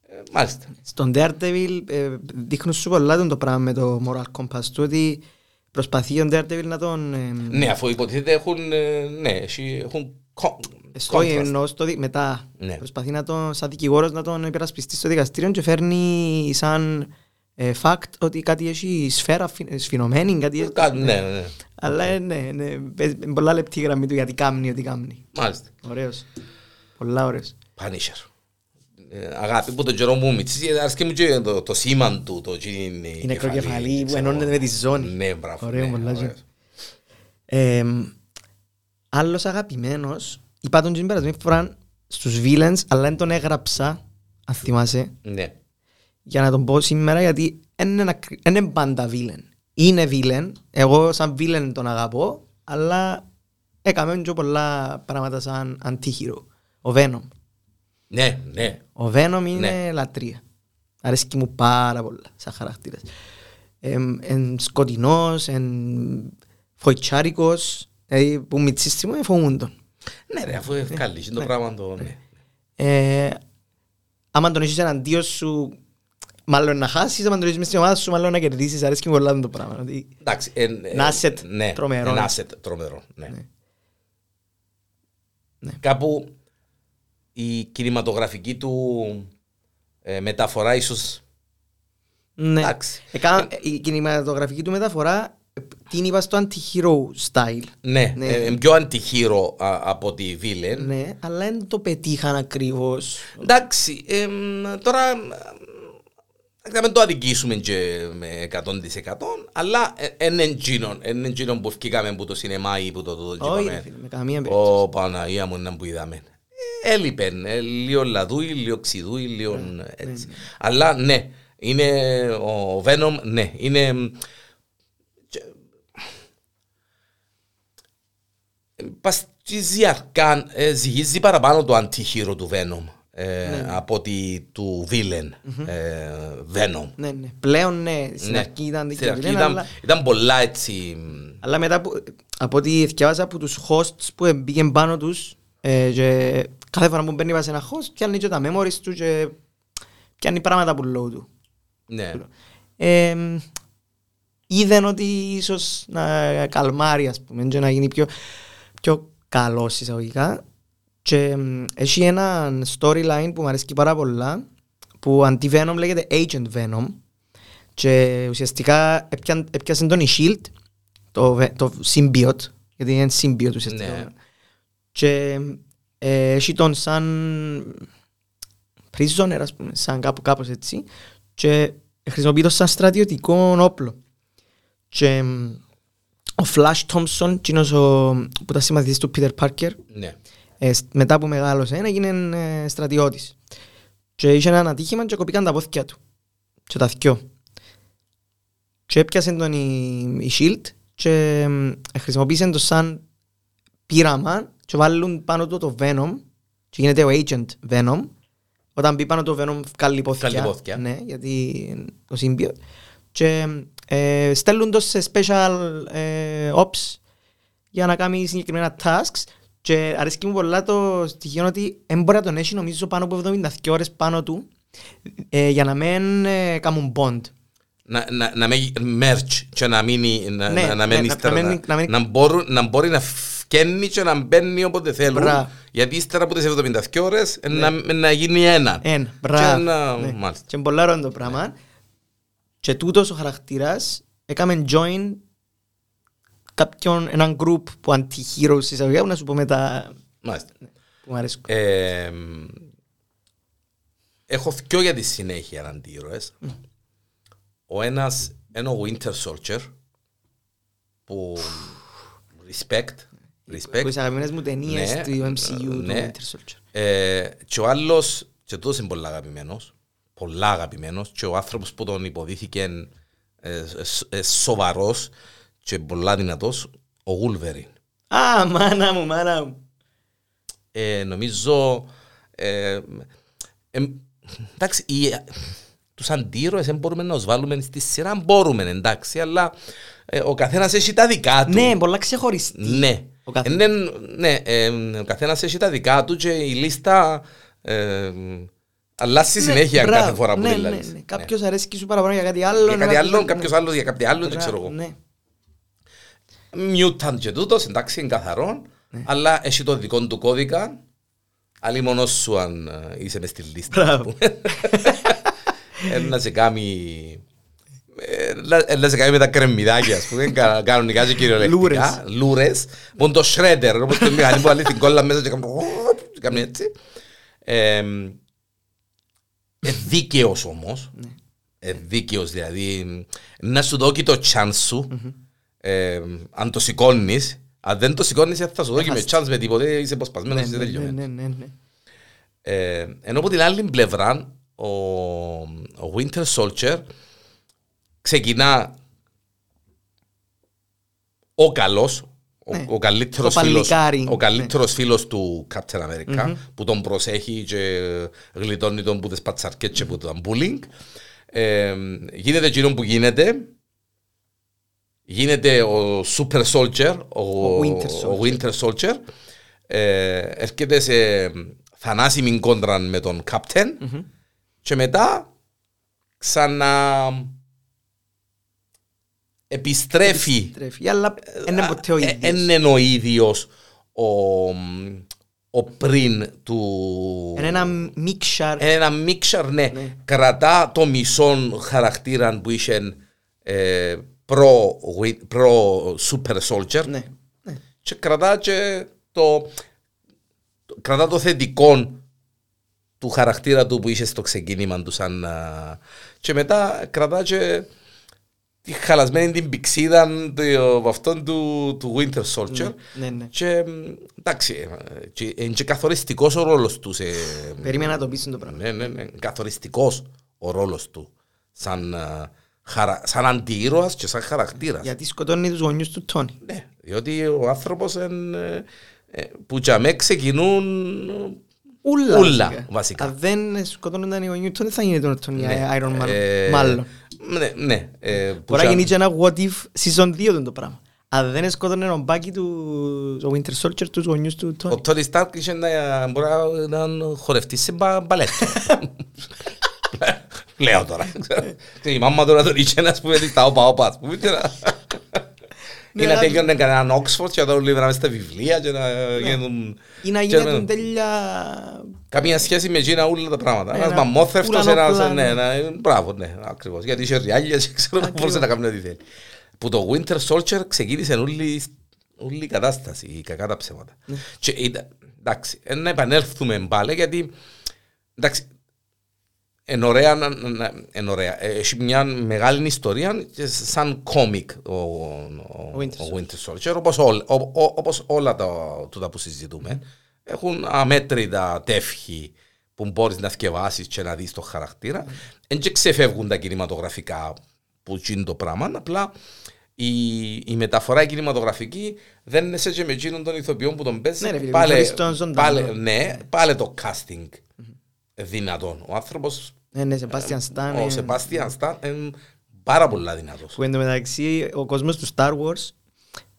Ε, Μάλιστα. Στον Daredevil ε, δείχνουν σου πολλά τον το πράγμα με το moral compass του ότι προσπαθεί ο Daredevil να τον... ε, Ναι, αφού υποτίθεται έχουν, ε, ναι, έχει- έχουν κο- Στο contrast. εννοώ στο δι- μετά. Ναι. Προσπαθεί να τον, σαν δικηγόρος να τον υπερασπιστεί στο δικαστήριο και φέρνει σαν ε, fact ότι κάτι έχει σφαίρα φυ- σφινωμένη, κάτι έχει. Κα- Ναι, ναι, Αλλά ε, ναι, ναι, παίζει- είναι πολλά λεπτή η γραμμή του γιατί κάμνει ό,τι κάμνει. μάλιστα. Ωραίος. Πολλά ωραίος. Punisher. Ε, αγάπη που τον καιρό μου μητσής, γιατί άρεσκε μου και το, το σήμα του, το γίνει Η νεκροκεφαλή που ξέρω. ενώνεται με τη ζώνη. Ναι, μπράβο. Ωραίο, ναι, πολλά ωραίο. Ε, άλλος αγαπημένος, είπα τον και την περασμένη φορά στους villains, αλλά δεν τον έγραψα, αν θυμάσαι, Ναι. για να τον πω σήμερα, γιατί δεν είναι, ακρι- δεν είναι πάντα villain. Είναι villain, εγώ σαν villain τον αγαπώ, αλλά έκαμε και πολλά πράγματα σαν αντίχειρο. Ο Venom. Ναι, ναι. Ο Venom είναι Ναι. λατρεία. Αρέσκει μου πάρα πολλά σαν χαρακτήρας. Εμ, εν σκοτεινός, εν φοητσάρικος, δηλαδή που μητσίστη μου φοβούν τον. Ναι ρε, αφού ευκάλεις είναι το πράγμα το... ναι. Ε, άμα τον έχεις εναντίον σου, μάλλον να χάσεις, άμα τον έχεις μες στην ομάδα σου, μάλλον να κερδίσεις. Αρέσκει μου πολλά το πράγμα. ότι Εντάξει, εν- Ένα ε, asset ναι, τρομερό. Ένα asset τρομερό, ναι. Ναι. Ναι. Κάπου η κινηματογραφική του ε, μεταφορά ίσως... Ναι. Εντάξει. Έκανα- η κινηματογραφική του μεταφορά ε, την είπα στο anti-hero style. Ναι, Ναι. ε, ε, πιο αντιχείρο α, από τη Villain. Ναι, αλλά δεν το πετύχαν ακριβώς. Εντάξει, εμ, τώρα ε, να μην το αδικήσουμε και με 100% αλλά είναι εκείνον, είναι εκείνον που βγήκαμε που το σινεμά ή που το το το Όχι, είπαμε. ρε φίλε, με καμία περίπτωση. Ω Παναγία μου είναι που είδαμε. Ε, Έλειπε, ε, λίγο λαδούι, λίγο ξιδούι, λίγο έτσι. Αλλά ναι, είναι ο Venom, ναι, είναι... μ, και- ε, Παστίζει αρκάν, ε, ζυγίζει παραπάνω το αντίχειρο του Venom ε, από ότι του Villain ε, Venom. Ναι, ναι. Πλέον ναι, στην Ναι. αρχή ήταν Στην αρχή δικαιωμένο, ήταν, αλλά, ήταν πολλά έτσι... αλλά μετά που, από ό,τι θυκιάβασα από τους hosts που μπήκαν πάνω τους ε, και κάθε φορά που μπαίνει σε ένας host πιάνει και τα memories του και πιάνει πράγματα που λέω του. Ναι. Ε, είδαν ότι ίσως να καλμάρει ας πούμε και να γίνει πιο, πιο καλός εισαγωγικά και μ, έχει ένα storyline που μου αρέσει πάρα πολλά που αντί Venom λέγεται Agent Venom και ουσιαστικά έπιαν- έπιασε τον η Shield το, Ve- το symbiote γιατί είναι symbiote ουσιαστικά Ναι. Και ε, έχει τον σαν prisoner ας πούμε σαν κάπου κάπως έτσι και χρησιμοποιεί το σαν στρατιωτικό όπλο. Και μ, ο Flash Thompson εκείνος ο, που ήταν συμμαθητής του Peter Parker Ναι. ε, σ- μετά που μεγάλωσε έγινε ε, στρατιώτης. Και είχε ένα ατύχημα και κοπήκαν τα πόθηκια του και τα θκιό και έπιασε τον η, η Shield και μ, χρησιμοποίησε το σαν πείραμα και βάλουν πάνω του το Venom και γίνεται ο Agent Venom. Όταν μπει πάνω το Venom βγάλει πόθηκια Βγάλει πόθηκια. ναι, γιατί είναι το symbiote. Και ε, στέλνουν το σε special ε, ops για να κάνει συγκεκριμένα tasks. Και αρέσκει μου πολλά το στοιχείο ότι δεν μπορεί να τον έχει νομίζω πάνω από 72 ώρες πάνω του ε, για να μην ε, κάνουν bond. να, να, να μην merge και να μείνει να, Ναι, να, να, ναι, μένει να- ύστερα, να να, μένει- να μένει- να μπορούν- να μπορεί να φκένει και να μπαίνει όποτε θέλουν Μπράβο. γιατί ύστερα από τις 72 ώρες ε, να, να γίνει ένα Ένα, και μπράβο. να, ναι. μάλιστα. Και πολλά ωραίο το πράγμα. Και τούτος ο χαρακτήρας έκαμε join κάποιον, έναν group που anti-heroes εισαγωγικά που να σου πω μετά μάλιστα. που μου αρέσκουν. Ε, έχω δυο για τη συνέχεια αντίρωες. Ο ένας είναι ο Winter Soldier που respect, respect. Που τις αγαπημένες μου ταινίες Ναι, του MCU του ναι. Winter Soldier. Ε, και ο άλλος, και τούτος είναι πολύ αγαπημένος, πολλά αγαπημένος και ο άνθρωπος που τον υποδίθηκε ε, ε, ε, σοβαρός και πολλά δυνατός, ο Wolverine. Α, μάνα μου, μάνα μου. Ε, νομίζω, ε, ε, εντάξει, οι, τους αντίρωες δεν μπορούμε να τους βάλουμε στη σειρά, μπορούμε εντάξει, αλλά ε, ο καθένας έχει τα δικά του. Ναι, πολλά ξεχωριστή. Ναι. Ο καθ- Ε, ναι, ναι, ε, ο καθένας έχει τα δικά του και η λίστα ε, αλλάζει Ναι, συνέχεια μπράβο, κάθε φορά που ναι, τη ναι, λαλείς. ναι. Κάποιος αρέσκει σου παραπάνω για κάτι άλλο. Για κάτι άλλο, ναι. κάποιος άλλος για κάτι άλλο, δεν ξέρω Μπράβο, εγώ. Ναι. Mutant και τούτος, εντάξει, είναι καθαρό, αλλά έχει το δικό του κώδικα. Άλλη μόνος σου αν ε, είσαι μες στη λίστα. Μπράβο. Ε, Να σε κάνει... ε, να- Να σε κάνει με τα κρεμμυδάκια, ας πούμε, κα- κανονικά και κυριολεκτικά. Λούρες. Λούρες. Μόνο το shredder, όπως το μηχανή που βάλει την κόλλα μέσα και κάνει... και κάνει έτσι. Ε, ε, δίκαιος όμως. Ε, δίκαιος δηλαδή. Να σου δώσει το chance σου. ε, αν το σηκώνεις. Αν δεν το σηκώνεις θα σου δώσει με chance με τίποτε. Είσαι αποσπασμένος, Ναι, είσαι ναι, τελειωμένος. ναι, ναι, ναι. Ε, ενώ από την άλλη πλευρά ο, ο Winter Soldier ξεκινά ο καλός, ο, Ναι. ο καλύτερος, Το φίλος, παλικάρι, ο καλύτερος φίλος του Captain America που τον προσέχει και γλιτώνει τον που τις πατσαρκές και που τον bullying. Ε, γίνεται εκείνο που γίνεται. Γίνεται ο Super Soldier, ο, Ο Winter Soldier. ο Winter Soldier. Ε, έρχεται σε θανάσιμη κόντρα με τον Captain και μετά ξανά επιστρέφει Τρέφει, αλλά είναι ποτέ ο ίδιος. δεν είναι ο ίδιος ο, ο πριν του... Είναι ένα μίξαρ. Είναι ένα μίξαρ, ναι. Κρατά το μισό χαρακτήρα που είχε ε, προ, προ Super Soldier Ναι. και κρατά και το, το- κρατά το θετικό του χαρακτήρα του που είχε στο ξεκίνημα του σαν, α, και μετά κρατά και τη χαλασμένη την πηξίδα του, αυτόν του, του Winter Soldier Ναι, ναι. και μ, εντάξει ε, και, είναι και καθοριστικός ο ρόλος τους σε, Περίμενα να το πεις το πράγμα. ναι, ναι, ναι, καθοριστικός ο ρόλος του σαν, α, χαρα, σαν αντιήρωας και σαν χαρακτήρας Γιατί σκοτώνει τους γονιούς του Τόνι. ναι, διότι ο άνθρωπος εν, ε, ε, που για με ξεκινούν Ούλα, Ούλα, βασικά. Αν δεν σκοτώνονταν οι γονιούς του Τόνι θα γίνεται ο Τόνι Ναι. Iron Man. Ε, Μάλλον. Ναι, ναι. ε, που Μπορεί να για- γίνει και ένα what if season 2 του το πράγμα. Αν δεν σκότωνε ο μπάκι του ο Winter Soldier τους γονιούς του Τόνι. Ο Τόνι Στάρκ είχε να μπορεί να να χορευτεί σε μπα- μπαλέτο. Λέω τώρα. Και Η μάμα τώρα τον είχε να πούμε στα όπα όπα. ας πούμε, και να- Ή να αλλά- τέλειωνε κανέναν Oxford και να τον λίβραμε στα βιβλία και να γίνουν... Ή να και γίνει να- την τέλεια... Καμία σχέση με εκείνα όλα τα πράγματα. Ένας Ένας μαμόθευτος, ουρανόπλανο. ένας... Ναι, ναι, μπράβο, ναι, ακριβώς. Γιατί είχε ριάλια και ξέρω να μπορούσε να κάνει ό,τι θέλει. Που το Winter Soldier ξεκίνησε όλη, όλη η κατάσταση, η κακά τα ψέματα. Και ήταν- εντάξει, ε, να επανέλθουμε πάλι γιατί εντάξει, είναι ωραία, να- να- να- είναι ωραία. Ε, Έχει μια μεγάλη ιστορία και σαν κόμικ ο, ο, Winter ο Winter Soldier, όπως, όλα- ο- ο- όπως όλα τα τούτα που συζητούμε. Έχουν αμέτρητα τεύχη που μπορείς να θκευάσεις και να δεις το χαρακτήρα. Δεν και ξεφεύγουν τα κινηματογραφικά που γίνει το πράγμα, απλά η, η μεταφορά η κινηματογραφική δεν είναι σε και με εκείνον των ηθοποιών που τον παίζει. Ναι, ρε φίλε, πάλι, χωρίς τον ζωντανό. πάλι, ναι, πάλι το casting δυνατόν. Ο άνθρωπος, Ναι, ναι, Sebastian Stan. ο ε, Σεπάστιαν Σταν, είναι πάρα πολλά δυνατός. Που εντωμεταξύ ο κόσμος του Star Wars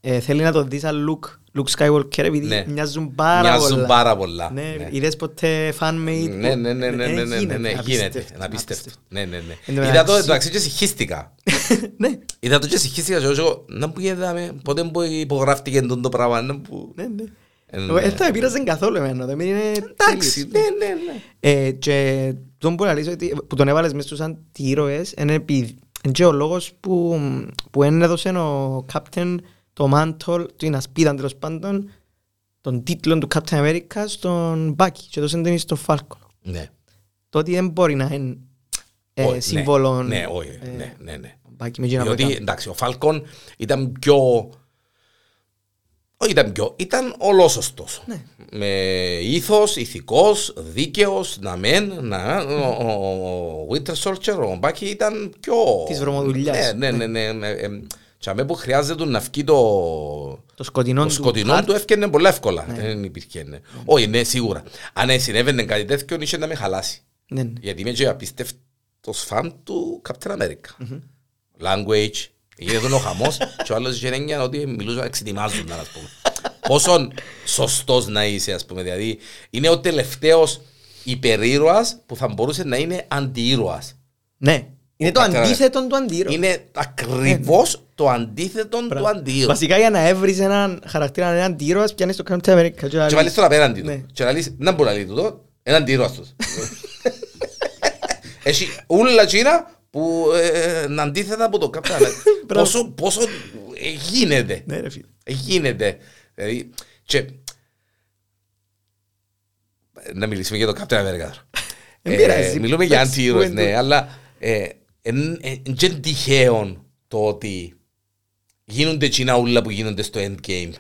ε, θέλει να το δεις σαν Luke, Luke Skywalker επειδή Ναι. μοιάζουν πάρα Μοιάζουν πολλά. πάρα πολλά. Ναι, ναι. είδες ποτέ fanmade. Ναι, που- ναι, ναι, ναι, Ε, ναι, ναι, ναι, ναι, γίνεται, απίστευτο, είναι απίστευτο. Ναι, ναι, ναι. Εν τω Είδα το μεταξύ- εντάξει και συγχύστηκα. Ναι, Είδα το και συγχύστηκα και εγώ, να που είδαμε, πότε που υπογράφτηκε το πράγμα, να που... ναι, ναι. Ε, Εγώ, Δεν θα με πείραζε καθόλου εμένα, δεν είναι Εντάξει, τέλειος. ναι, ναι, ναι. Ε, και τον που λαλείς ότι που τον έβαλες μέσα στους αντιήρωες είναι επειδή είναι και ο λόγος που, που εν έδωσε ο Captain το μάντολ, την ασπίδα τέλος πάντων, τον τίτλο του Captain America στον Bucky και έδωσε την στον Falcon. Ναι. Το ότι δεν μπορεί να είναι ε, Όχι, ναι. σύμβολο Ναι, όχι, ε, ναι, ναι, ναι. Bucky με εκείνα που Διότι, έκανε. εντάξει, ο Φάλκον ήταν πιο... Όχι ήταν πιο, ήταν ολόσωστος. Ναι. Με ήθος, ηθικός, δίκαιος, να μεν, να, ο, ο, ο Winter Soldier, ο Μπάκη ήταν πιο... Της βρωμοδουλειάς. Ναι, ναι, ναι. ναι, ε, ε, και αμέ που χρειάζεται να βγει το, Το σκοτεινό το του σκοτεινό heart. του έφτιανε πολύ εύκολα. Δεν υπήρχε. ναι. Όχι, ναι, σίγουρα. Αν συνέβαινε κάτι τέτοιο, είχε να με χαλάσει. Ναι, ναι. Γιατί είμαι και απίστευτος φαν του Captain America. Language. Γίνεται ο χαμός και ο άλλος είχε έννοια ότι μιλούσαν, εξετοιμάζονταν, ας πούμε. Πόσο σωστός να είσαι, ας πούμε. Δηλαδή, είναι ο τελευταίος υπερήρωας που θα μπορούσε να είναι αντιήρωας. Ναι, Είναι το Captain America. αντίθετο του αντίρρου. Είναι ακριβώς το αντίθετο του αντίρου. Βασικά για να έβρεις έναν χαρακτήρα, έναν αντίρωας, πιάνεις το Captain America. και Και λαλείς, βάλεις τον απέναντι Ναι. του. Και να λύσεις, να μπορεί να λέει τούτο, έναν αντίρου αυτός. Έχει ούλα τσίνα που ε, είναι αντίθετα από το Captain America. Μπράβο. Πόσο, πόσο ε, γίνεται. Ναι ρε φίλε. Γίνεται. Δηλαδή, και... Να μιλήσουμε για το Captain America τώρα. Δεν πειράζει. μιλούμε για Εντάξει, αντίρωες, που είναι ναι, το- αλλά είναι τυχαίο το ότι γίνονται εκείνα ούλα που γίνονται στο Endgame.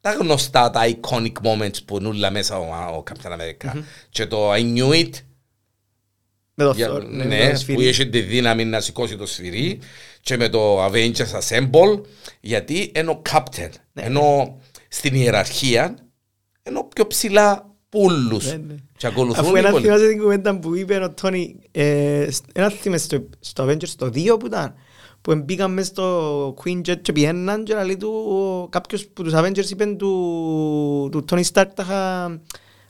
Τα γνωστά, τα iconic moments που είναι ούλα μέσα ο, ο Captain America. Και το I knew it, Με το για- Thor, ναι, με το που σφυρί. είχε τη δύναμη να σηκώσει το σφυρί και με το Avengers Assemble γιατί είναι ο captain Ναι. ενώ στην ιεραρχία ενώ πιο ψηλά πουλούς Ναι, ναι. και ακολουθούν Αφού οι ένα υπόλοιποι. θυμάσαι την κουβέντα που είπε ο Τόνι, ε, σ- ένα θυμάσαι στο, στο Avengers το 2 που ήταν, που μπήκαν μες στο Queen Jet και πιέναν και λέει του, ο- κάποιος που τους Avengers είπε του, του Tony Stark τα είχα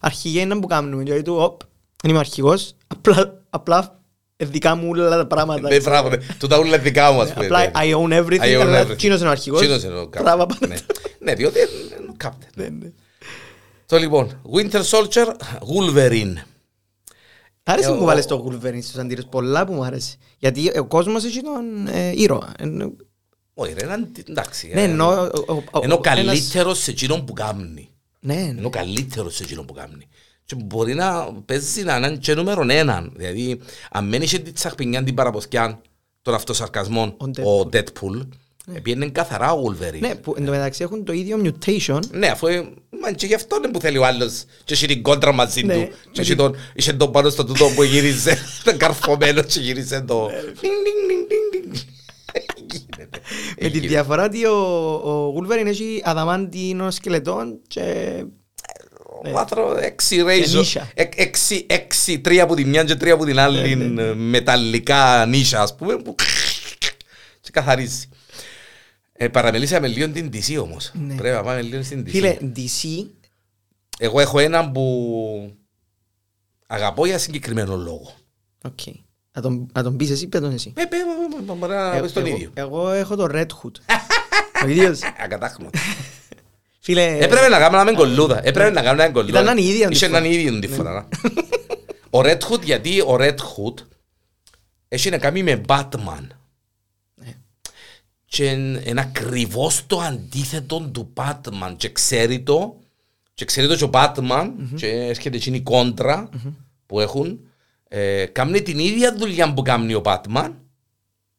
αρχηγέ να που κάνουμε και λέει του, οπ, δεν είμαι αρχηγός, απλά, απλά ε, δικά μου όλα τα πράγματα. Ναι, μπράβο, ναι. Τούτα ούλα δικά μου, ας πούμε. Απλά ναι. I own everything, I own αλλά everything. εκείνος είναι ο αρχηγός. Εκείνος είναι ο captain. Τράβα πάντα. Ναι. Ναι, διότι είναι ο captain. Ναι, ναι. Το λοιπόν, Winter Soldier, Wolverine. Άρεσε Ε, που ο- βάλες το Wolverine στους αντίρρες, πολλά που μου άρεσε. Γιατί ο κόσμος έχει τον ε, ήρωα. Εν- Όχι ρε, είναι εντάξει. Ναι, ε, ενώ... ο- ο- ο- Είναι ο ένας- καλύτερος σε εκείνον που κάνει. Ναι, ναι. Είναι ο καλύτερος σε εκείνον που κάνει. Και μπορεί να παίζει να είναι και νούμερο έναν. Δηλαδή, αν μένει σε την τσαχπινιά την παραποθκιά των αυτοσαρκασμών, Ο ο Deadpool, πήγαινε καθαρά ο Wolverine. Ναι, που εν τω μεταξύ έχουν το ίδιο mutation. Ναι, αφού ε, μα και γι' αυτό είναι που θέλει ο άλλος και έχει την κόντρα μαζί Ναι, του με και έχει τον, είχε τον πάνω στο τούτο που γύριζε τον καρφωμένο και γύριζε το Δινγκ, δινγκ, δινγκ, δινγκ. Γίνεται. Με τη Έγινε. διαφορά ότι ο, ο Wolverine έχει αδαμάντινο σκελετό και... Ο άνθρωπος έξι ρέιζο, νύσια. εκ- έξι, έξι, τρία από τη μια και τρία από την άλλη Ναι, ε, μεταλλικά νύσια ας πούμε που και καθαρίζει. Ε, παραμελήσαμε λίγο την DC όμως. Ναι. Πρέπει να πάμε λίγο στην DC. Φίλε, DC, Εγώ έχω έναν που αγαπώ για συγκεκριμένο λόγο. οκ. Να τον, να τον πεις εσύ, πες τον εσύ. Ε, πέ, πέ, πέ, μπορεί να Ε, πεις τον εγώ- ίδιο. Εγώ έχω το Red Hood. Ο ίδιος. Ακατάχνο. Φίλε, Έπρεπε να κάνουμε έναν κολλούδα. Έπρεπε να κάνουμε έναν κολλούδα. Ήταν έναν ίδιο τη Είχε φορά. έναν ίδιο τη φορά. να. Ο Red Hood, γιατί ο Red Hood έχει να κάνει με Batman. Ναι. Και είναι ακριβώς το αντίθετο του Batman. Και ξέρει το, και ξέρει το και ο Batman, και έρχεται εκείνη η κόντρα που έχουν. Ε, κάνει την ίδια δουλειά που κάνει ο Batman,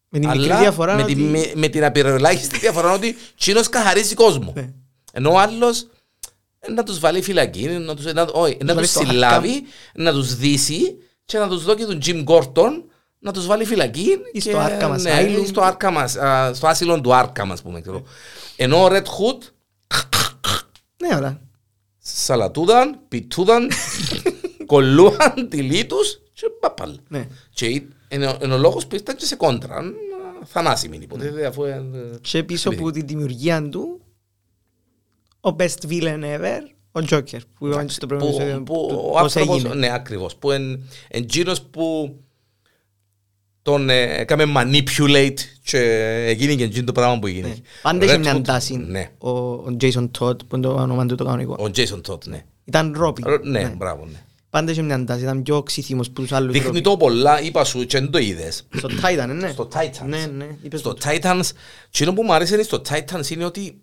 με την μικρή αλλά διαφορά με, ότι... τη, με, με την απειροελάχιστη διαφορά ότι τσίνος καθαρίζει κόσμο. Ναι. Ενώ ο άλλος ε, να τους βάλει φυλακή, να τους, να, όχι, να βάλει τους στο συλλάβει, να τους δύσει και να τους δώσει τον Jim Gordon να τους βάλει φυλακή. Ή και, στο Arkham ναι, Asylum. ή στο, Arkham, As- α, στο άσυλο του Arkham, ας πούμε. ξέρω. Ενώ ο Red Hood Ναι, ωραία. σαλατούδαν, πιτούδαν, κολλούαν τυλίτους και παπαλ. Ναι. Και ή- είναι ο- είναι ο λόγος που ήταν και σε κόντρα. ε, Θανάσιμη υποτίθεται αφού... ε, Και πίσω επειδή. από τη δημιουργία του, ο best villain ever, ο Joker, που είπαμε στο που, προηγούμενο επεισόδιο, που το- ο πώς άνθρωπος, έγινε. ναι ακριβώς, που εν, εν εκείνος που τον ε, έκαμε manipulate και έγινε και εκείνο το πράγμα που έγινε. Ναι. Πάντα είχε Red μια Hood, τάση Ναι, ο, ο Jason Todd, που είναι το όνομα του το κανονικό. ο Jason Todd, ναι. Ήταν Robin. Ρο- Ναι, μπράβο, ναι. Πάντα είχε μια τάση, ήταν πιο ξύθιμος που τους άλλους Δείχνει Robin. το πολλά, είπα σου και δεν το είδες. Στο Titan, ναι. Στο Titans. Ναι, ναι, είπες Στο το. Titans, εκείνο που μου άρεσε στο Titans είναι ότι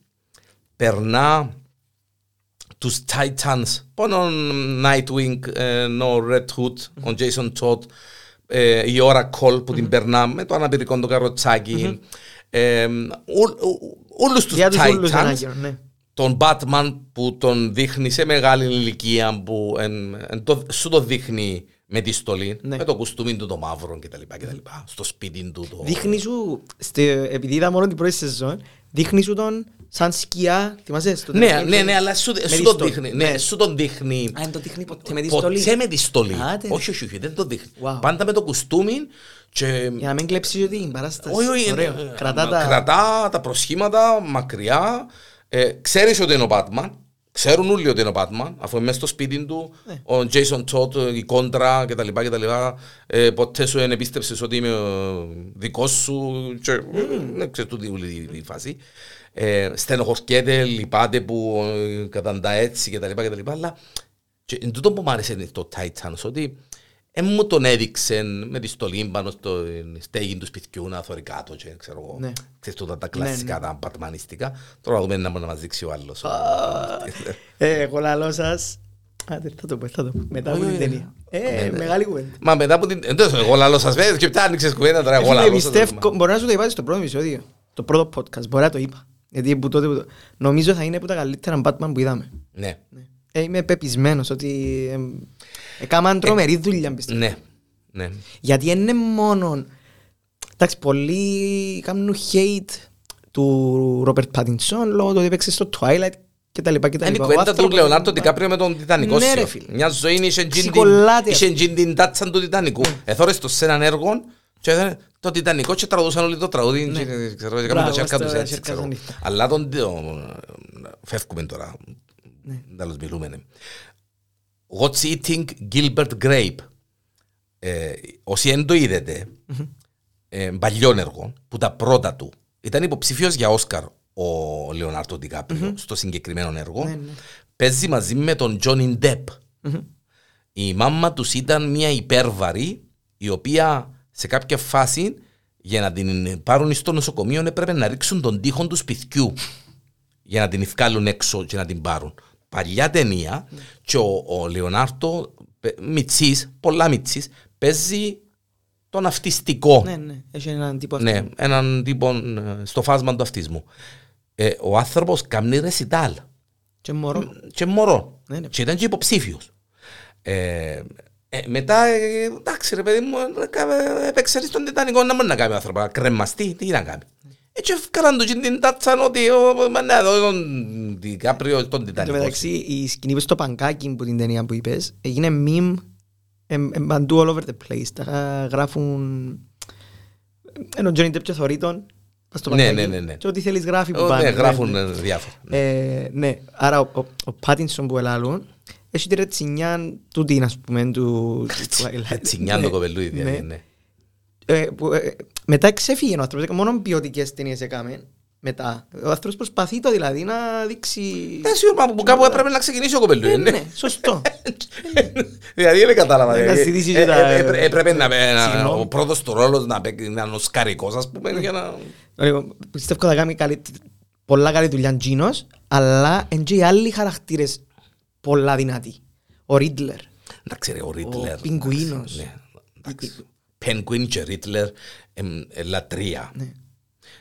περνά τους Titans πάνω Nightwing, ε, ο Red Hood, ο Jason Todd, ε, η Oracle που την περνά με το αναπηρικό το καροτσάκι, ε, ου- ου- όλους τους Για τους ούλους Titans, ανάγκη, ναι. τον Batman που τον δείχνει σε μεγάλη ηλικία που εν, εν το, σου το δείχνει με τη στολή, Ναι. με το κουστούμι του το μαύρο κτλ. κτλ. Στο σπίτι του το... Δείχνει σου, στε- επειδή είδα μόνο την πρώτη σεζόν, δείχνει σου τον σαν σκιά, θυμάσαι, στο Ναι, τελευταίο ναι, ναι, αλλά σου, με σου τη τον στολή. δείχνει. Ναι, σου τον δείχνει. Α, δεν το δείχνει ποτέ με τη στολή. Ποτέ με τη στολή. Άτε. Όχι, όχι, όχι, δεν το δείχνει. Wow. Πάντα με το κουστούμι και... Για να μην κλέψεις και την παράσταση. Όχι, όχι, Ωραίο. ε, Κρατά ε, τα... κρατά τα προσχήματα μακριά. Ε, ξέρεις ότι είναι ο Batman. Ξέρουν όλοι ότι είναι ο Batman, αφού είναι μέσα στο σπίτι του, Ναι. ο Jason Todd, η κόντρα κτλ. κτλ. Ε, ποτέ σου δεν επίστεψες ότι είμαι ο δικός σου και δεν ξέρω τούτη όλη η φάση. Ε, στενοχωριέται, λυπάται που ε, καταντά έτσι κτλ. κτλ. Αλλά και εν τούτο που μου άρεσε το Titans, ότι δεν μου τον έδειξε με τη στολή πάνω στο στέγη του σπιτιού να θωρεί κάτω και ξέρω εγώ. Ναι. Ξέρεις τούτα τα Ναι, κλασικά, τα πατμανιστικά. Τώρα να δούμε να μπορεί να μας δείξει ο άλλος. Ε, Εγώ λαλώ σας. Άντε, θα το πω, θα το πω. Μετά από Όχι, την όχι. ταινία. Ναι, Ε, ναι. μεγάλη κουβέντα. Μα μετά από την... Εντός, εγώ λαλώ σας πες και μετά άνοιξες κουβέντα τώρα εγώ Φίλε, λαλώ σας. πιστεύω, μπορεί να σου το είπα στο πρώτο επεισόδιο, το πρώτο podcast, μπορεί να το είπα. Γιατί που τότε, που το- νομίζω θα είναι από τα καλύτερα Batman που είδαμε. Ναι, Ε, είμαι πεπισμένος ότι ε, έκαναν τρομερή δουλειά πιστεύω. ναι, ναι. Γιατί δεν είναι μόνο... Εντάξει, πολλοί κάνουν hate του Ρόπερτ Πάτινσον λόγω του ότι έπαιξε στο Twilight και τα λοιπά και τα Είναι η λοιπά. Ο κουβέντα του άνθρωπος- Λεωνάρτο Τικάπριο με τον Τιτανικό Ναι, σου. ρε φίλε. Μια ζωή είχε τζιν την- Ψικολάτε. είχε τζιν την τάτσα του Τιτανικού. Εθώρες το σε έναν έργο και έδωνε το Τιτανικό και τραγουδούσαν όλοι το τραγούδι και ξέρω, και έκαναν Μπράβο, τα τσέρκα τους στα έτσι, τσέρκα ξέρω. στα νύχτα. Αλλά τον το- φεύγουμε τώρα. Τέλος μιλούμε. ναι. What's eating Gilbert Grape; Ε, Όσοι δεν το είδετε, ε, παλιό έργο, που τα πρώτα του, ήταν υποψήφιος για Όσκαρ ο Λεωνάρτο Ντικάπριο στο συγκεκριμένο έργο. Ναι, ναι. Παίζει μαζί με τον Τζόνι Ντεπ. Η μάμα τους ήταν μια υπέρβαρη, η οποία σε κάποια φάση για να την πάρουν στο νοσοκομείο έπρεπε να ρίξουν τον τοίχο του σπιτιού για να την βγάλουν έξω και να την πάρουν. Παλιά ταινία και ο, ο Λεωνάρτο πε- μιτσής, πολλά μιτσής, παίζει τον αυτιστικό. Ναι, ναι, έχει έναν τύπο Ναι, αυτό. έναν τύπο ε, στο φάσμα του αυτισμού. Ε, ο άνθρωπος κάνει ρεσιτάλ Και μωρό. και μωρό. Ναι, ναι. Και ήταν και υποψήφιος. Ε, ε, μετά, ε, εντάξει ρε παιδί μου, ε, κα- έπαιξε στον Τιτανικό να μπορεί να κάνει ο άνθρωπος, να κρεμαστεί, τι να κάνει. Έτσι έφκαναν του και την τάτσαν ότι ο- μα ναι, εδώ τον Δικάπριο στον Εν τω Τιτανικό. μεταξύ, η σκηνή στο παγκάκι που την ταινία που είπες έγινε meme εμ, εμ, παντού all over the place. Τα γράφουν ενώ ο Johnny Depp και θωρεί τον πας στο Ναι, παγκάκι ναι, ναι, ναι. και ό,τι θέλεις γράφει που Ε, πάνε. Ναι, ναι, γράφουν ναι. ε, διάφορα. Ε, ναι, άρα ο, ο, ο Πάτινσον που ελάλουν έχει τη ρετσινιά του την ας πούμε του του Twilight. Τσινιάν Ναι, το κοπελούι, ναι. δηλαδή, ναι. Ε, που, ε, μετά ξέφυγε ο άνθρωπος, μόνο ποιοτικές ταινίες έκαμε. Μετά. Ο άνθρωπος προσπαθεί το δηλαδή να δείξει... Ε, σίγουρα που κάπου έπρεπε να ξεκινήσει ο κοπελούι, Ναι, ναι. ναι, σωστό. Δηλαδή δεν κατάλαβα. Να δηλαδή. ζητήσει Ε, και τα- ε, έπρε- Έπρεπε να να- Συγγνώμη. ο πρώτος του ρόλος να παίξει- να είναι ο σκαρικός ας πούμε για να... Λοιπόν, Πιστεύω θα κάνει καλή, πολλά καλή δουλειά Τζίνος, αλλά είναι και οι άλλοι χαρακτήρες πολλά δυνατοί. Ο Ρίτλερ. Εντάξει ρε, ο Ρίτλερ. πιγκουίνος. Ναι, εντάξει. Πενγκουίν και Ρίτλερ εμ, ε, λατρεία. Ναι.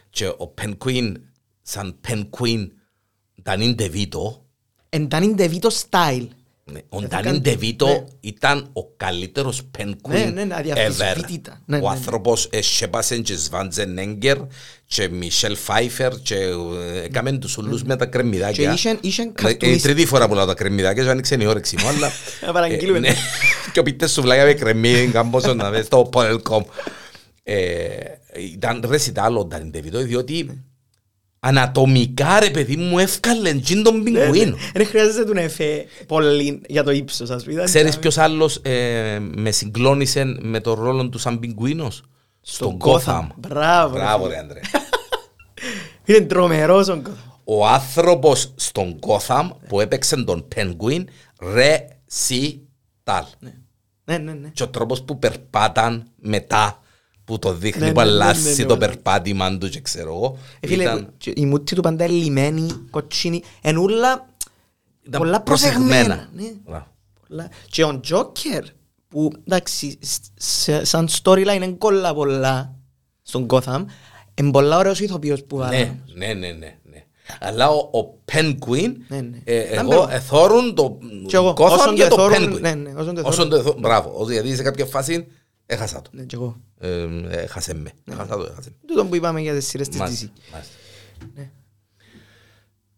Και ο Πενγκουίν σαν Πενγκουίν Ντανίν Ντεβίτο Εν Danny DeVito style. ναι, ο θα Ντανίν κάνει- Ντεβίτο ναι. ήταν ο καλύτερος Ναι, Πενγκουίν ναι, ναι, ever. αδιαφυσβήτητα. Ναι, Ο ναι, ναι. άνθρωπος εσέπασε και Σβάντζεν Έγκερ και Μισελ Φάιφερ και ε, έκαμε τους ούλους με τα Και κρεμμυδάκια. είχαν- είχαν Ε, Είναι η καρτουνίσ- τρίτη φορά που λέω τα κρεμμυδάκια και άνοιξε η όρεξη μου, αλλά... Να παραγγείλουμε. Ε, ναι. Και ο πίτες σου βλάγια με κρεμμύδι, κάμποσο να δεις στο Πονελκόμ. Ε, Ήταν ρεσιτάλ ο Ντάνιν Ντεβιτό, διότι ανατομικά ρε παιδί μου έφκαλε τζιν τον Ναι, ναι. πιγκουίνο. Δεν χρειάζεται του να εφέ πολύ για το ύψος ας πούμε. Ξέρεις ποιος άλλος ε, με συγκλώνησε με τον ρόλο του σαν πιγκουίνος; Στον Gotham. Μπράβο. ρε Μπράβο φίλε. ρε Άντρε. Είναι τρομερός ο Gotham. Ο άνθρωπος στον Gotham που έπαιξε τον Penguin ρεσιτάλ. Ναι, ναι, ναι. Και ο τρόπος που περπάταν μετά που το δείχνει Ναι, που ναι, ναι, αλλάζει ναι, ναι, το ναι. περπάτημα τους και ξέρω εγώ. Ε, φίλε, Ήταν, και η μούτη του πάντα είναι λιμένη, κοτσίνη, εν ούλα ήταν πολλά προσεγμένα. Ναι. Μπράβο. Πολλά. Και ο Τζόκερ, που εντάξει, σ- σε- σαν storyline είναι κόλλα πολλά στον Gotham, είναι πολλά ωραίος ηθοποιός που Ναι, βάλαμε. ναι, ναι, ναι, ναι. Αλλά ο, ο Penguin, Ναι, ναι. ε, Number εγώ one. εθώρουν το Και εγώ, Gotham όσον και το το εθώρουν, Penguin. ναι, ναι, όσον το Όσον το εθώ- Μπράβο, ότι γιατί σε κάποια φάση έχασα το. Ναι, και εγώ. Ε, Έχασε με. Έχασα το, έχασε με. Τούτο που είπαμε για τις σειρές της Μάλιστα, DC. μάλιστα. Ναι.